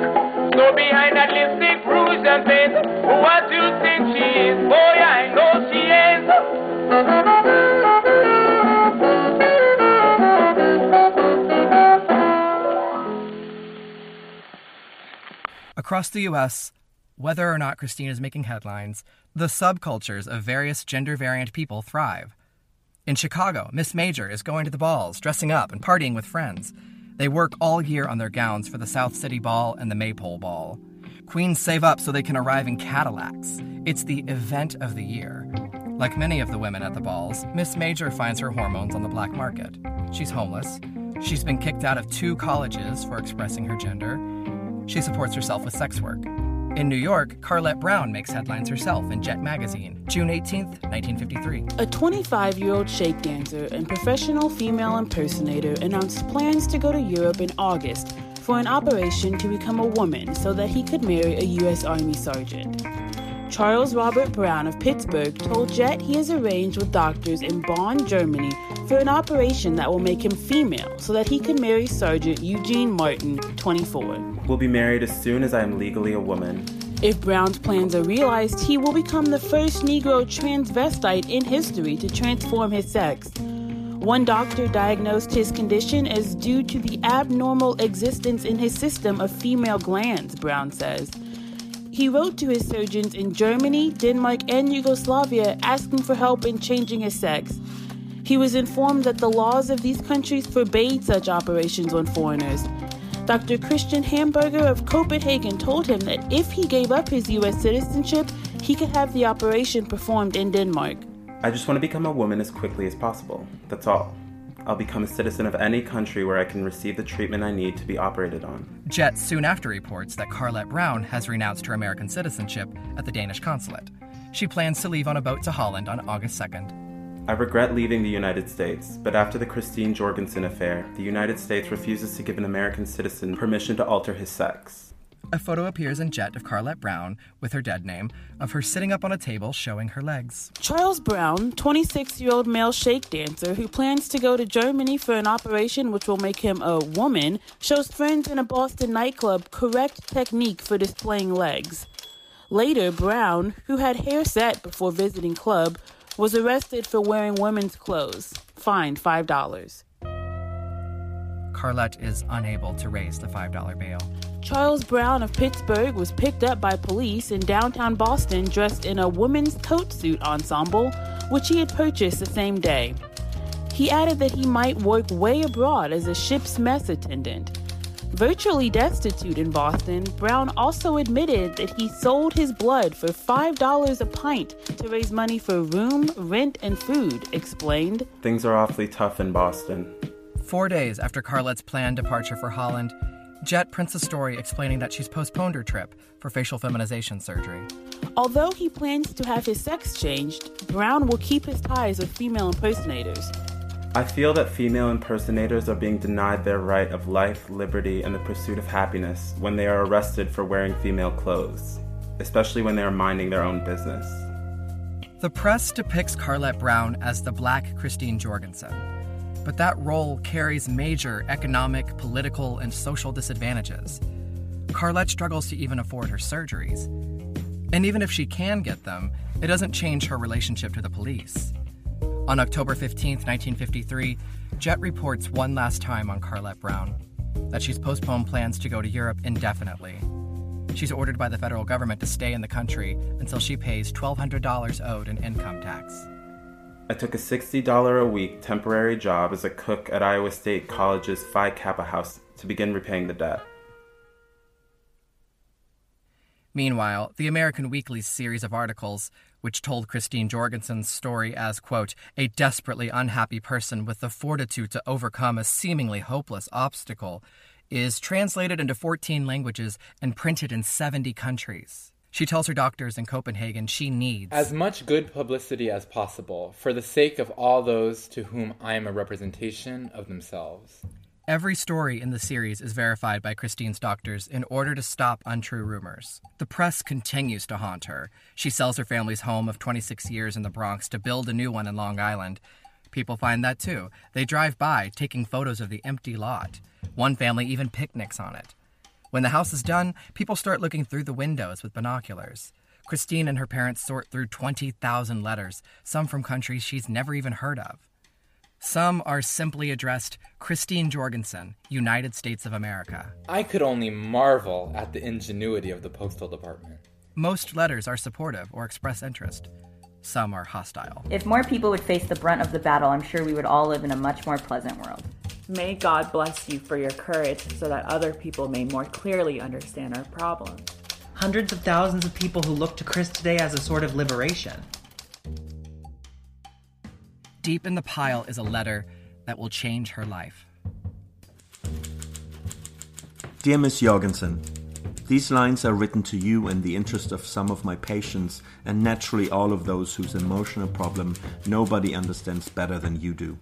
So behind that lipstick, rouge and paint, what do you think she is? Boy, I know she is. Across the U.S., whether or not Christine is making headlines, the subcultures of various gender variant people thrive. In Chicago, Miss Major is going to the balls, dressing up, and partying with friends. They work all year on their gowns for the South City Ball and the Maypole Ball. Queens save up so they can arrive in Cadillacs. It's the event of the year. Like many of the women at the balls, Miss Major finds her hormones on the black market. She's homeless. She's been kicked out of two colleges for expressing her gender. She supports herself with sex work. In New York, Carlett Brown makes headlines herself in Jet magazine, June 18, 1953. A 25 year old shake dancer and professional female impersonator announced plans to go to Europe in August for an operation to become a woman so that he could marry a U.S. Army sergeant. Charles Robert Brown of Pittsburgh told Jet he has arranged with doctors in Bonn, Germany for an operation that will make him female so that he can marry Sergeant Eugene Martin, 24. We'll be married as soon as I am legally a woman. If Brown's plans are realized, he will become the first Negro transvestite in history to transform his sex. One doctor diagnosed his condition as due to the abnormal existence in his system of female glands, Brown says. He wrote to his surgeons in Germany, Denmark, and Yugoslavia asking for help in changing his sex. He was informed that the laws of these countries forbade such operations on foreigners. Dr. Christian Hamburger of Copenhagen told him that if he gave up his U.S. citizenship, he could have the operation performed in Denmark. I just want to become a woman as quickly as possible. That's all. I'll become a citizen of any country where I can receive the treatment I need to be operated on. Jet soon after reports that Carlett Brown has renounced her American citizenship at the Danish consulate. She plans to leave on a boat to Holland on August 2nd. I regret leaving the United States, but after the Christine Jorgensen affair, the United States refuses to give an American citizen permission to alter his sex. A photo appears in Jet of Carlett Brown, with her dead name, of her sitting up on a table showing her legs. Charles Brown, 26 year old male shake dancer who plans to go to Germany for an operation which will make him a woman, shows friends in a Boston nightclub correct technique for displaying legs. Later, Brown, who had hair set before visiting club, was arrested for wearing women's clothes, fined $5. Carlett is unable to raise the $5 bail. Charles Brown of Pittsburgh was picked up by police in downtown Boston dressed in a woman's coat suit ensemble, which he had purchased the same day. He added that he might work way abroad as a ship's mess attendant. Virtually destitute in Boston, Brown also admitted that he sold his blood for $5 a pint to raise money for room, rent, and food, explained. Things are awfully tough in Boston. Four days after Carlett's planned departure for Holland, Jet prints a story explaining that she's postponed her trip for facial feminization surgery. Although he plans to have his sex changed, Brown will keep his ties with female impersonators. I feel that female impersonators are being denied their right of life, liberty, and the pursuit of happiness when they are arrested for wearing female clothes, especially when they are minding their own business. The press depicts Carlett Brown as the black Christine Jorgensen, but that role carries major economic, political, and social disadvantages. Carlett struggles to even afford her surgeries. And even if she can get them, it doesn't change her relationship to the police. On October 15, 1953, Jet reports one last time on Carlett Brown that she's postponed plans to go to Europe indefinitely. She's ordered by the federal government to stay in the country until she pays $1,200 owed in income tax. I took a $60 a week temporary job as a cook at Iowa State College's Phi Kappa House to begin repaying the debt. Meanwhile, the American Weekly's series of articles, which told Christine Jorgensen's story as, quote, a desperately unhappy person with the fortitude to overcome a seemingly hopeless obstacle, is translated into 14 languages and printed in 70 countries. She tells her doctors in Copenhagen she needs as much good publicity as possible for the sake of all those to whom I am a representation of themselves. Every story in the series is verified by Christine's doctors in order to stop untrue rumors. The press continues to haunt her. She sells her family's home of 26 years in the Bronx to build a new one in Long Island. People find that too. They drive by, taking photos of the empty lot. One family even picnics on it. When the house is done, people start looking through the windows with binoculars. Christine and her parents sort through 20,000 letters, some from countries she's never even heard of. Some are simply addressed Christine Jorgensen, United States of America. I could only marvel at the ingenuity of the Postal Department. Most letters are supportive or express interest. Some are hostile. If more people would face the brunt of the battle, I'm sure we would all live in a much more pleasant world. May God bless you for your courage so that other people may more clearly understand our problems. Hundreds of thousands of people who look to Chris today as a sort of liberation. Deep in the pile is a letter that will change her life. Dear Miss Jorgensen, these lines are written to you in the interest of some of my patients and naturally all of those whose emotional problem nobody understands better than you do.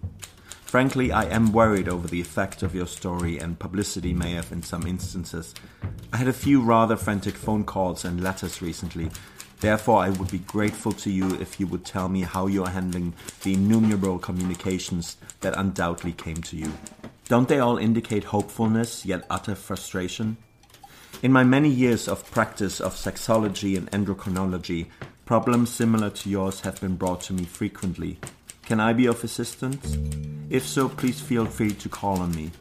Frankly, I am worried over the effect of your story and publicity may have in some instances. I had a few rather frantic phone calls and letters recently. Therefore, I would be grateful to you if you would tell me how you are handling the innumerable communications that undoubtedly came to you. Don't they all indicate hopefulness, yet utter frustration? In my many years of practice of sexology and endocrinology, problems similar to yours have been brought to me frequently. Can I be of assistance? If so, please feel free to call on me.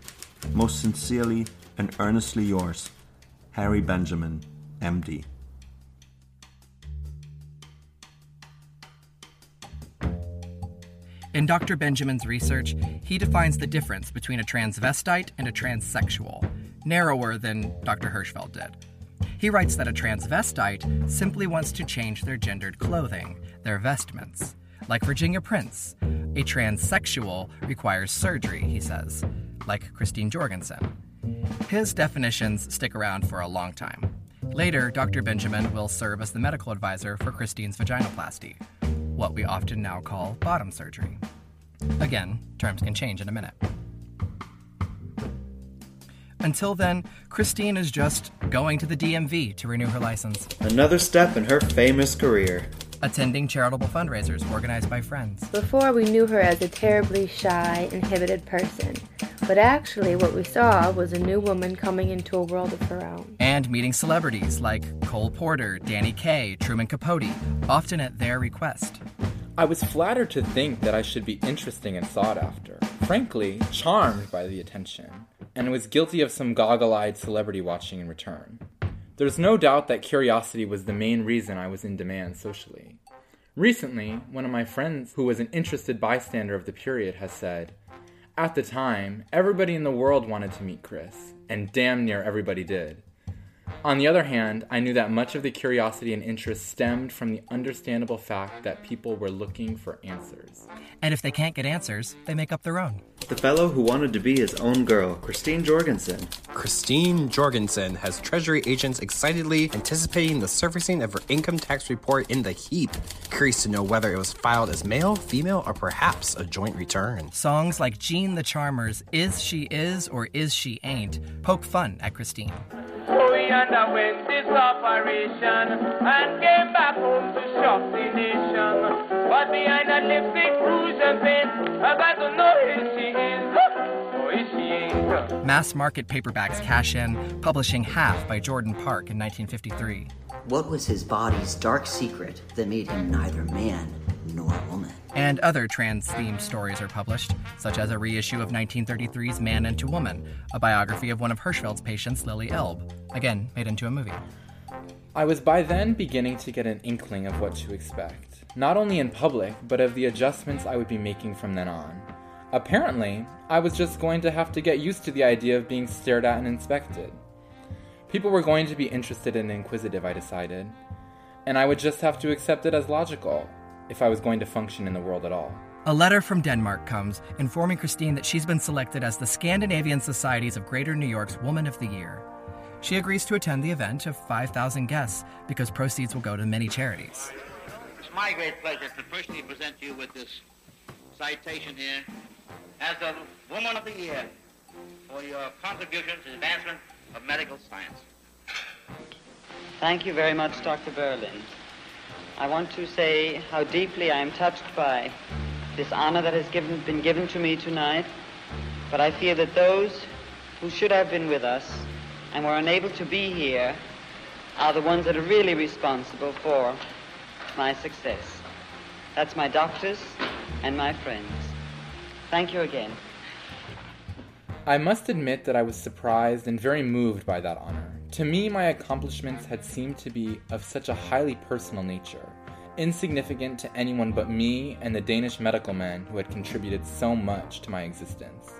Most sincerely and earnestly yours, Harry Benjamin, MD. In Dr. Benjamin's research, he defines the difference between a transvestite and a transsexual, narrower than Dr. Hirschfeld did. He writes that a transvestite simply wants to change their gendered clothing, their vestments. Like Virginia Prince, a transsexual requires surgery, he says, like Christine Jorgensen. His definitions stick around for a long time. Later, Dr. Benjamin will serve as the medical advisor for Christine's vaginoplasty, what we often now call bottom surgery. Again, terms can change in a minute. Until then, Christine is just going to the DMV to renew her license, Another step in her famous career. Attending charitable fundraisers organized by friends, Before we knew her as a terribly shy, inhibited person, but actually what we saw was a new woman coming into a world of her own. and meeting celebrities like Cole Porter, Danny Kaye, Truman Capote, often at their request. I was flattered to think that I should be interesting and sought after. Frankly, charmed by the attention, and was guilty of some goggle eyed celebrity watching in return. There's no doubt that curiosity was the main reason I was in demand socially. Recently, one of my friends, who was an interested bystander of the period, has said, At the time, everybody in the world wanted to meet Chris, and damn near everybody did. On the other hand, I knew that much of the curiosity and interest stemmed from the understandable fact that people were looking for answers. And if they can't get answers, they make up their own. The fellow who wanted to be his own girl, Christine Jorgensen. Christine Jorgensen has Treasury agents excitedly anticipating the surfacing of her income tax report in the heap, curious to know whether it was filed as male, female, or perhaps a joint return. Songs like Jean the Charmer's Is She Is or Is She Ain't poke fun at Christine. So we underwent this operation and came back home to shock the nation. But behind that lipstick, rouge and paint, I got to know if she is or if she ain't. Mass market paperbacks cash in, publishing Half by Jordan Park in 1953. What was his body's dark secret that made him neither man nor woman? And other trans themed stories are published, such as a reissue of 1933's Man into Woman, a biography of one of Hirschfeld's patients, Lili Elbe, again made into a movie. I was by then beginning to get an inkling of what to expect, not only in public, but of the adjustments I would be making from then on. Apparently, I was just going to have to get used to the idea of being stared at and inspected. People were going to be interested and inquisitive, I decided, and I would just have to accept it as logical if I was going to function in the world at all. A letter from Denmark comes informing Christine that she's been selected as the Scandinavian Societies of Greater New York's Woman of the Year. She agrees to attend the event of 5,000 guests because proceeds will go to many charities. It's my great pleasure to personally present you with this citation here as the Woman of the Year for your contribution to the advancement of medical science. Thank you very much, Dr. Berlin. I want to say how deeply I am touched by this honor that has given, been given to me tonight, but I feel that those who should have been with us and were unable to be here are the ones that are really responsible for my success. That's my doctors and my friends. Thank you again. I must admit that I was surprised and very moved by that honor. To me, my accomplishments had seemed to be of such a highly personal nature, insignificant to anyone but me and the Danish medical man who had contributed so much to my existence.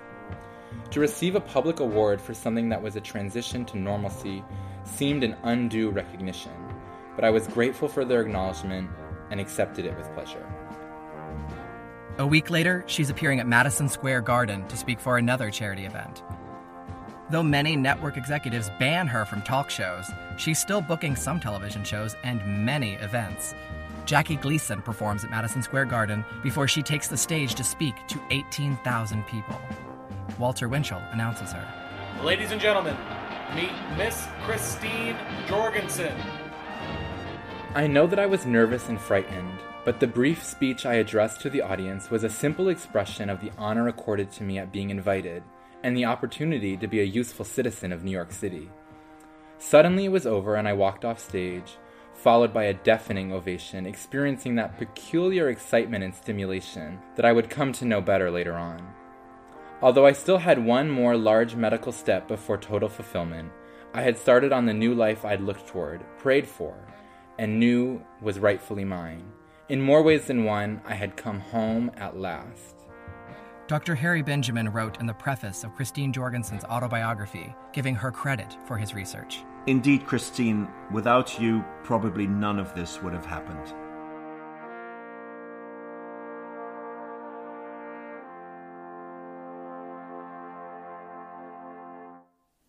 To receive a public award for something that was a transition to normalcy seemed an undue recognition, but I was grateful for their acknowledgement and accepted it with pleasure. A week later, she's appearing at Madison Square Garden to speak for another charity event. Though many network executives ban her from talk shows, she's still booking some television shows and many events. Jackie Gleason performs at Madison Square Garden before she takes the stage to speak to 18,000 people. Walter Winchell announces her. Ladies and gentlemen, meet Miss Christine Jorgensen. I know that I was nervous and frightened, but the brief speech I addressed to the audience was a simple expression of the honor accorded to me at being invited and the opportunity to be a useful citizen of New York City. Suddenly it was over and I walked off stage, followed by a deafening ovation, experiencing that peculiar excitement and stimulation that I would come to know better later on. Although I still had one more large medical step before total fulfillment, I had started on the new life I'd looked toward, prayed for, and knew was rightfully mine. In more ways than one, I had come home at last. Dr. Harry Benjamin wrote in the preface of Christine Jorgensen's autobiography, giving her credit for his research. Indeed, Christine, without you, probably none of this would have happened.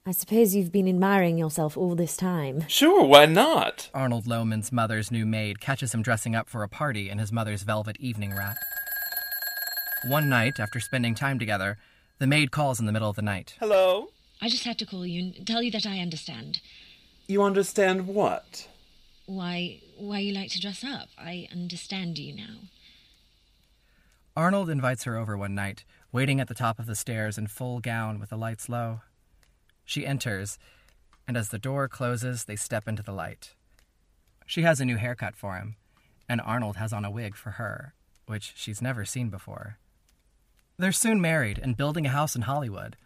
I suppose you've been admiring yourself all this time. Sure, why not? Arnold Lowman's mother's new maid catches him dressing up for a party in his mother's velvet evening wrap. One night, after spending time together, the maid calls in the middle of the night. Hello? I just had to call you and tell you that I understand. You understand what? Why why you like to dress up. I understand you now. Arnold invites her over one night, waiting at the top of the stairs in full gown with the lights low. She enters, and as the door closes, they step into the light. She has a new haircut for him, and Arnold has on a wig for her, which she's never seen before. They're soon married and building a house in Hollywood.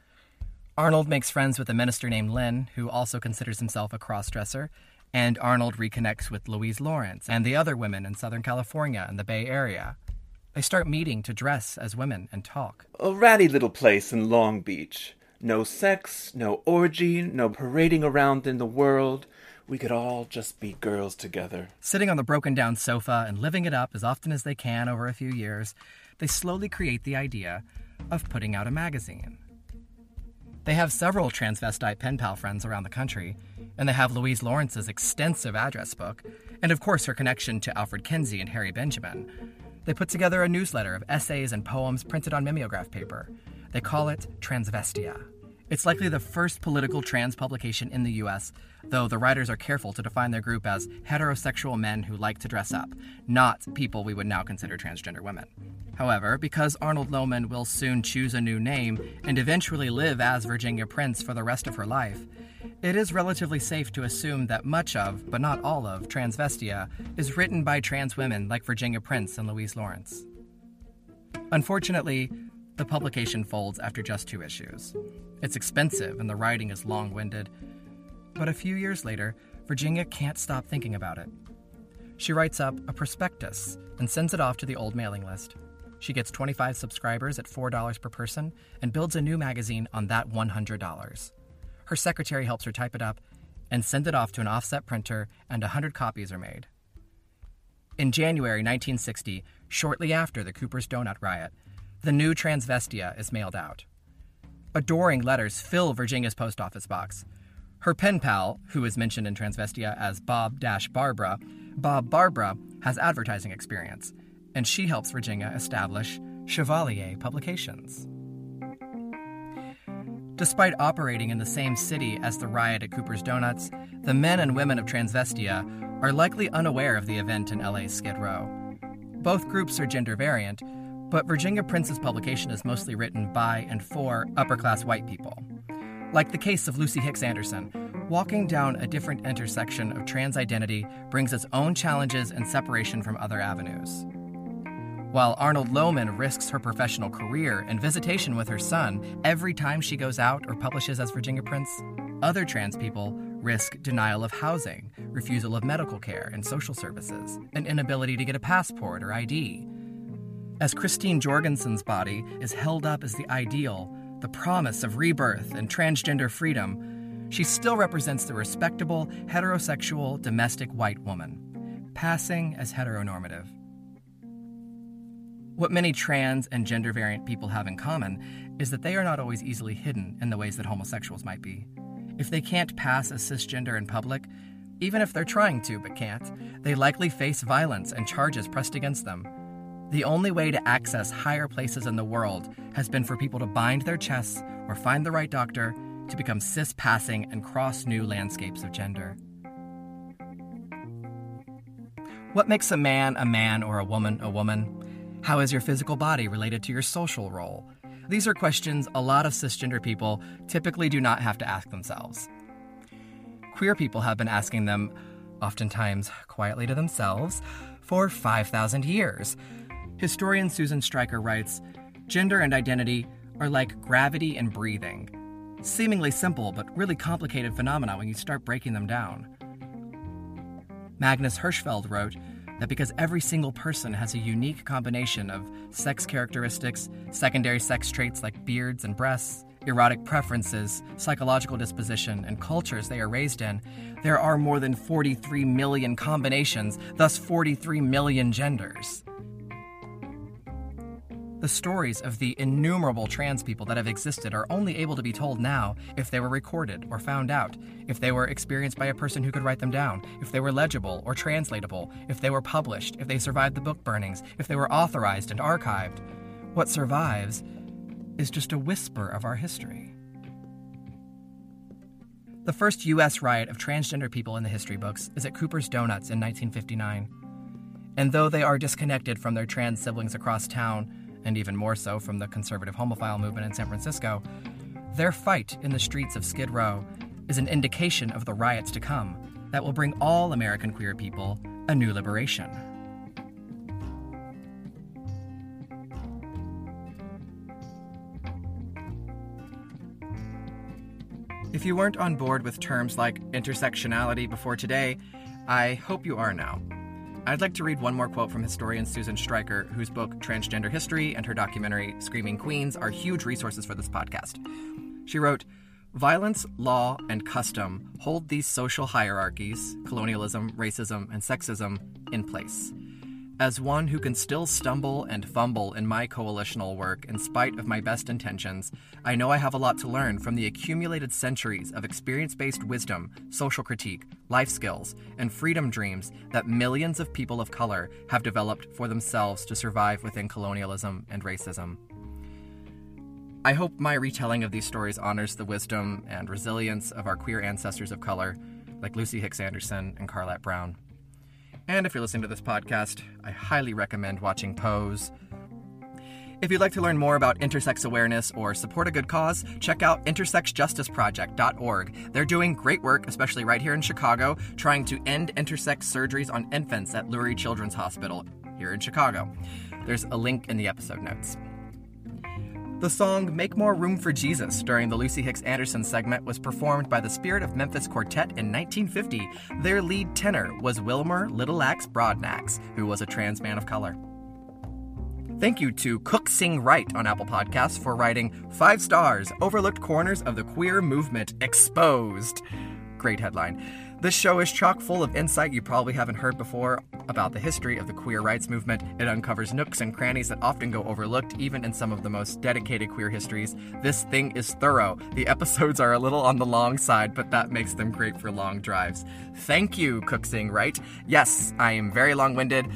Arnold makes friends with a minister named Lynn, who also considers himself a crossdresser, and Arnold reconnects with Louise Lawrence and the other women in Southern California and the Bay Area. They start meeting to dress as women and talk. A ratty little place in Long Beach. No sex, no orgy, no parading around in the world. We could all just be girls together. Sitting on the broken down sofa and living it up as often as they can over a few years, they slowly create the idea of putting out a magazine. They have several transvestite pen pal friends around the country, and they have Louise Lawrence's extensive address book, and of course her connection to Alfred Kinsey and Harry Benjamin. They put together a newsletter of essays and poems printed on mimeograph paper. They call it Transvestia. It's likely the first political trans publication in the US, though the writers are careful to define their group as heterosexual men who like to dress up, not people we would now consider transgender women. However, because Arnold Lowman will soon choose a new name and eventually live as Virginia Prince for the rest of her life, it is relatively safe to assume that much of, but not all of, Transvestia is written by trans women like Virginia Prince and Louise Lawrence. Unfortunately, the publication folds after just two issues. It's expensive and the writing is long winded. But a few years later, Virginia can't stop thinking about it. She writes up a prospectus and sends it off to the old mailing list. She gets 25 subscribers at $4 per person and builds a new magazine on that $100. Her secretary helps her type it up and send it off to an offset printer, and 100 copies are made. In January 1960, shortly after the Cooper's Donut riot, the new Transvestia is mailed out. Adoring letters fill Virginia's post office box. Her pen pal, who is mentioned in Transvestia as Bob Barbara, Bob Barbara has advertising experience, and she helps Virginia establish Chevalier Publications. Despite operating in the same city as the riot at Cooper's Donuts, the men and women of Transvestia are likely unaware of the event in LA's Skid Row. Both groups are gender variant, but Virginia Prince's publication is mostly written by and for upper class white people. Like the case of Lucy Hicks Anderson, walking down a different intersection of trans identity brings its own challenges and separation from other avenues. While Arnold Lowman risks her professional career and visitation with her son every time she goes out or publishes as Virginia Prince, other trans people risk denial of housing, refusal of medical care and social services, an inability to get a passport or ID. As Christine Jorgensen's body is held up as the ideal, the promise of rebirth and transgender freedom, she still represents the respectable, heterosexual, domestic white woman, passing as heteronormative. What many trans and gender variant people have in common is that they are not always easily hidden in the ways that homosexuals might be. If they can't pass as cisgender in public, even if they're trying to but can't, they likely face violence and charges pressed against them. The only way to access higher places in the world has been for people to bind their chests or find the right doctor to become cis passing and cross new landscapes of gender. What makes a man a man or a woman a woman? How is your physical body related to your social role? These are questions a lot of cisgender people typically do not have to ask themselves. Queer people have been asking them, oftentimes quietly to themselves, for 5,000 years. Historian Susan Stryker writes Gender and identity are like gravity and breathing. Seemingly simple, but really complicated phenomena when you start breaking them down. Magnus Hirschfeld wrote that because every single person has a unique combination of sex characteristics, secondary sex traits like beards and breasts, erotic preferences, psychological disposition, and cultures they are raised in, there are more than 43 million combinations, thus 43 million genders. The stories of the innumerable trans people that have existed are only able to be told now if they were recorded or found out, if they were experienced by a person who could write them down, if they were legible or translatable, if they were published, if they survived the book burnings, if they were authorized and archived. What survives is just a whisper of our history. The first U.S. riot of transgender people in the history books is at Cooper's Donuts in 1959. And though they are disconnected from their trans siblings across town, and even more so from the conservative homophile movement in San Francisco, their fight in the streets of Skid Row is an indication of the riots to come that will bring all American queer people a new liberation. If you weren't on board with terms like intersectionality before today, I hope you are now. I'd like to read one more quote from historian Susan Stryker, whose book Transgender History and her documentary Screaming Queens are huge resources for this podcast. She wrote, Violence, law, and custom hold these social hierarchies, colonialism, racism, and sexism, in place. As one who can still stumble and fumble in my coalitional work in spite of my best intentions, I know I have a lot to learn from the accumulated centuries of experience based wisdom, social critique, life skills, and freedom dreams that millions of people of color have developed for themselves to survive within colonialism and racism. I hope my retelling of these stories honors the wisdom and resilience of our queer ancestors of color, like Lucy Hicks Anderson and Carlett Brown. And if you're listening to this podcast, I highly recommend watching Pose. If you'd like to learn more about intersex awareness or support a good cause, check out intersexjusticeproject.org. They're doing great work, especially right here in Chicago, trying to end intersex surgeries on infants at Lurie Children's Hospital here in Chicago. There's a link in the episode notes. The song Make More Room for Jesus during the Lucy Hicks Anderson segment was performed by the Spirit of Memphis Quartet in 1950. Their lead tenor was Wilmer Little Axe Broadnax, who was a trans man of color. Thank you to Cook Sing Right on Apple Podcasts for writing five stars, overlooked corners of the queer movement exposed. Great headline. This show is chock full of insight you probably haven't heard before about the history of the queer rights movement. It uncovers nooks and crannies that often go overlooked, even in some of the most dedicated queer histories. This thing is thorough. The episodes are a little on the long side, but that makes them great for long drives. Thank you, Cook Sing Right. Yes, I am very long winded.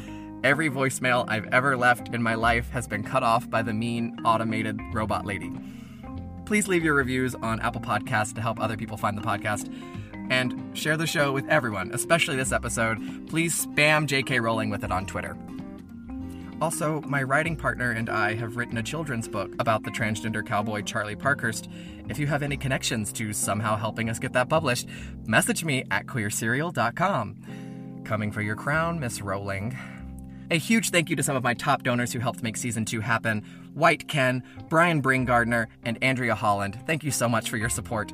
Every voicemail I've ever left in my life has been cut off by the mean automated robot lady. Please leave your reviews on Apple Podcasts to help other people find the podcast and share the show with everyone, especially this episode. Please spam JK Rowling with it on Twitter. Also, my writing partner and I have written a children's book about the transgender cowboy Charlie Parkhurst. If you have any connections to somehow helping us get that published, message me at queerserial.com. Coming for your crown, Miss Rowling. A huge thank you to some of my top donors who helped make season two happen White Ken, Brian Bringardner, and Andrea Holland. Thank you so much for your support.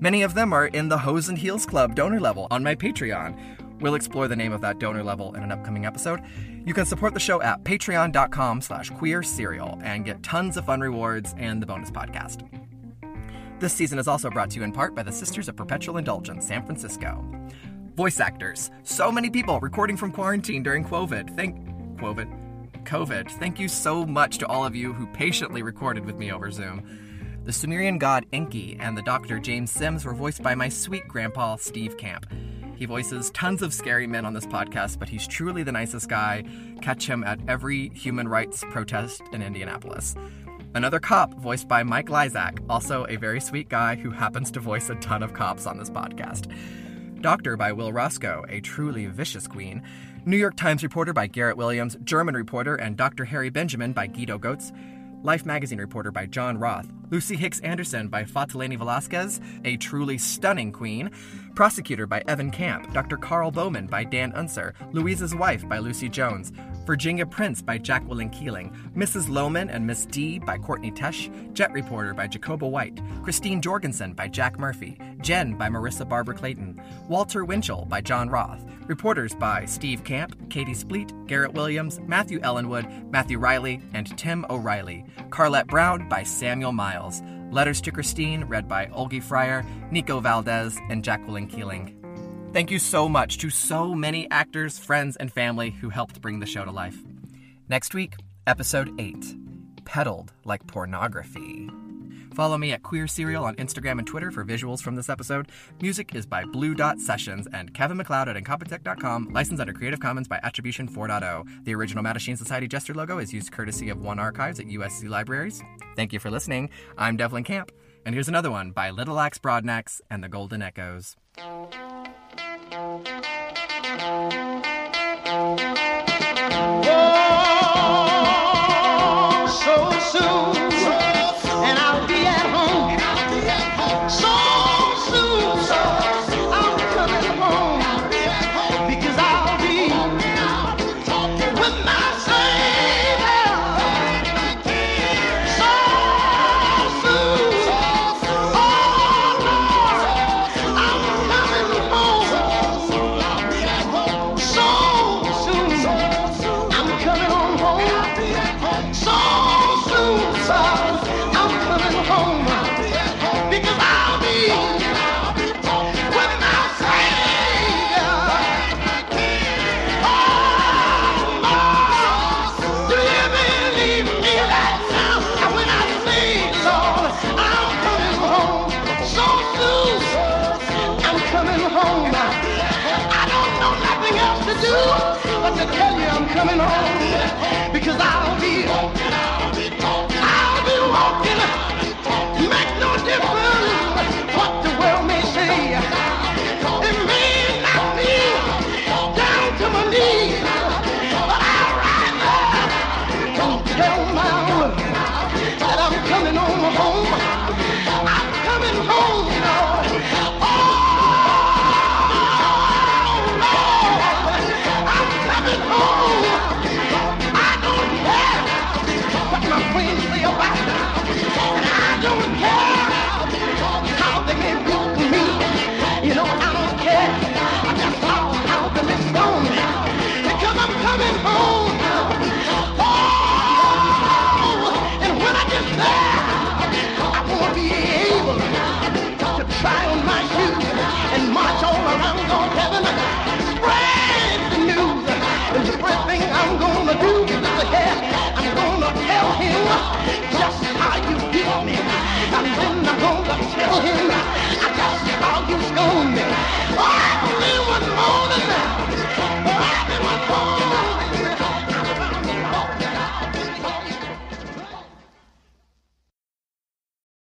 Many of them are in the Hose and Heels Club donor level on my Patreon. We'll explore the name of that donor level in an upcoming episode. You can support the show at patreon.com slash queer serial and get tons of fun rewards and the bonus podcast. This season is also brought to you in part by the Sisters of Perpetual Indulgence, San Francisco. Voice actors. So many people recording from quarantine during COVID. Thank COVID. COVID. Thank you so much to all of you who patiently recorded with me over Zoom. The Sumerian god Enki and the Dr. James Sims were voiced by my sweet grandpa Steve Camp. He voices tons of scary men on this podcast, but he's truly the nicest guy. Catch him at every human rights protest in Indianapolis. Another cop, voiced by Mike Lyzak, also a very sweet guy who happens to voice a ton of cops on this podcast. Doctor by Will Roscoe, a truly vicious queen. New York Times reporter by Garrett Williams, German reporter and Dr. Harry Benjamin by Guido Goetz, Life magazine reporter by John Roth, Lucy Hicks Anderson by Fataleni Velasquez, a truly stunning queen, Prosecutor by Evan Camp, Dr. Karl Bowman by Dan Unser, Louisa's Wife by Lucy Jones, Virginia Prince by Jacqueline Keeling, Mrs. Lowman and Miss D by Courtney Tesh, Jet Reporter by Jacoba White, Christine Jorgensen by Jack Murphy, Jen by Marissa Barber Clayton, Walter Winchell by John Roth, reporters by Steve Camp, Katie Spleet, Garrett Williams, Matthew Ellenwood, Matthew Riley, and Tim O'Reilly, Carlett Brown by Samuel Miles, Letters to Christine, read by Olgi Fryer, Nico Valdez, and Jacqueline Keeling. Thank you so much to so many actors, friends, and family who helped bring the show to life. Next week, episode 8 Peddled Like Pornography. Follow me at Queer Serial on Instagram and Twitter for visuals from this episode. Music is by Blue Dot Sessions and Kevin MacLeod at Incompetech.com, licensed under Creative Commons by Attribution 4.0. The original Mattachine Society gesture logo is used courtesy of One Archives at USC Libraries. Thank you for listening. I'm Devlin Camp, and here's another one by Little Axe Broadnax and the Golden Echoes. Oh, so soon. head. I'm gonna tell him just how you feel me. And then I'm gonna tell him just how you stole me. Oh!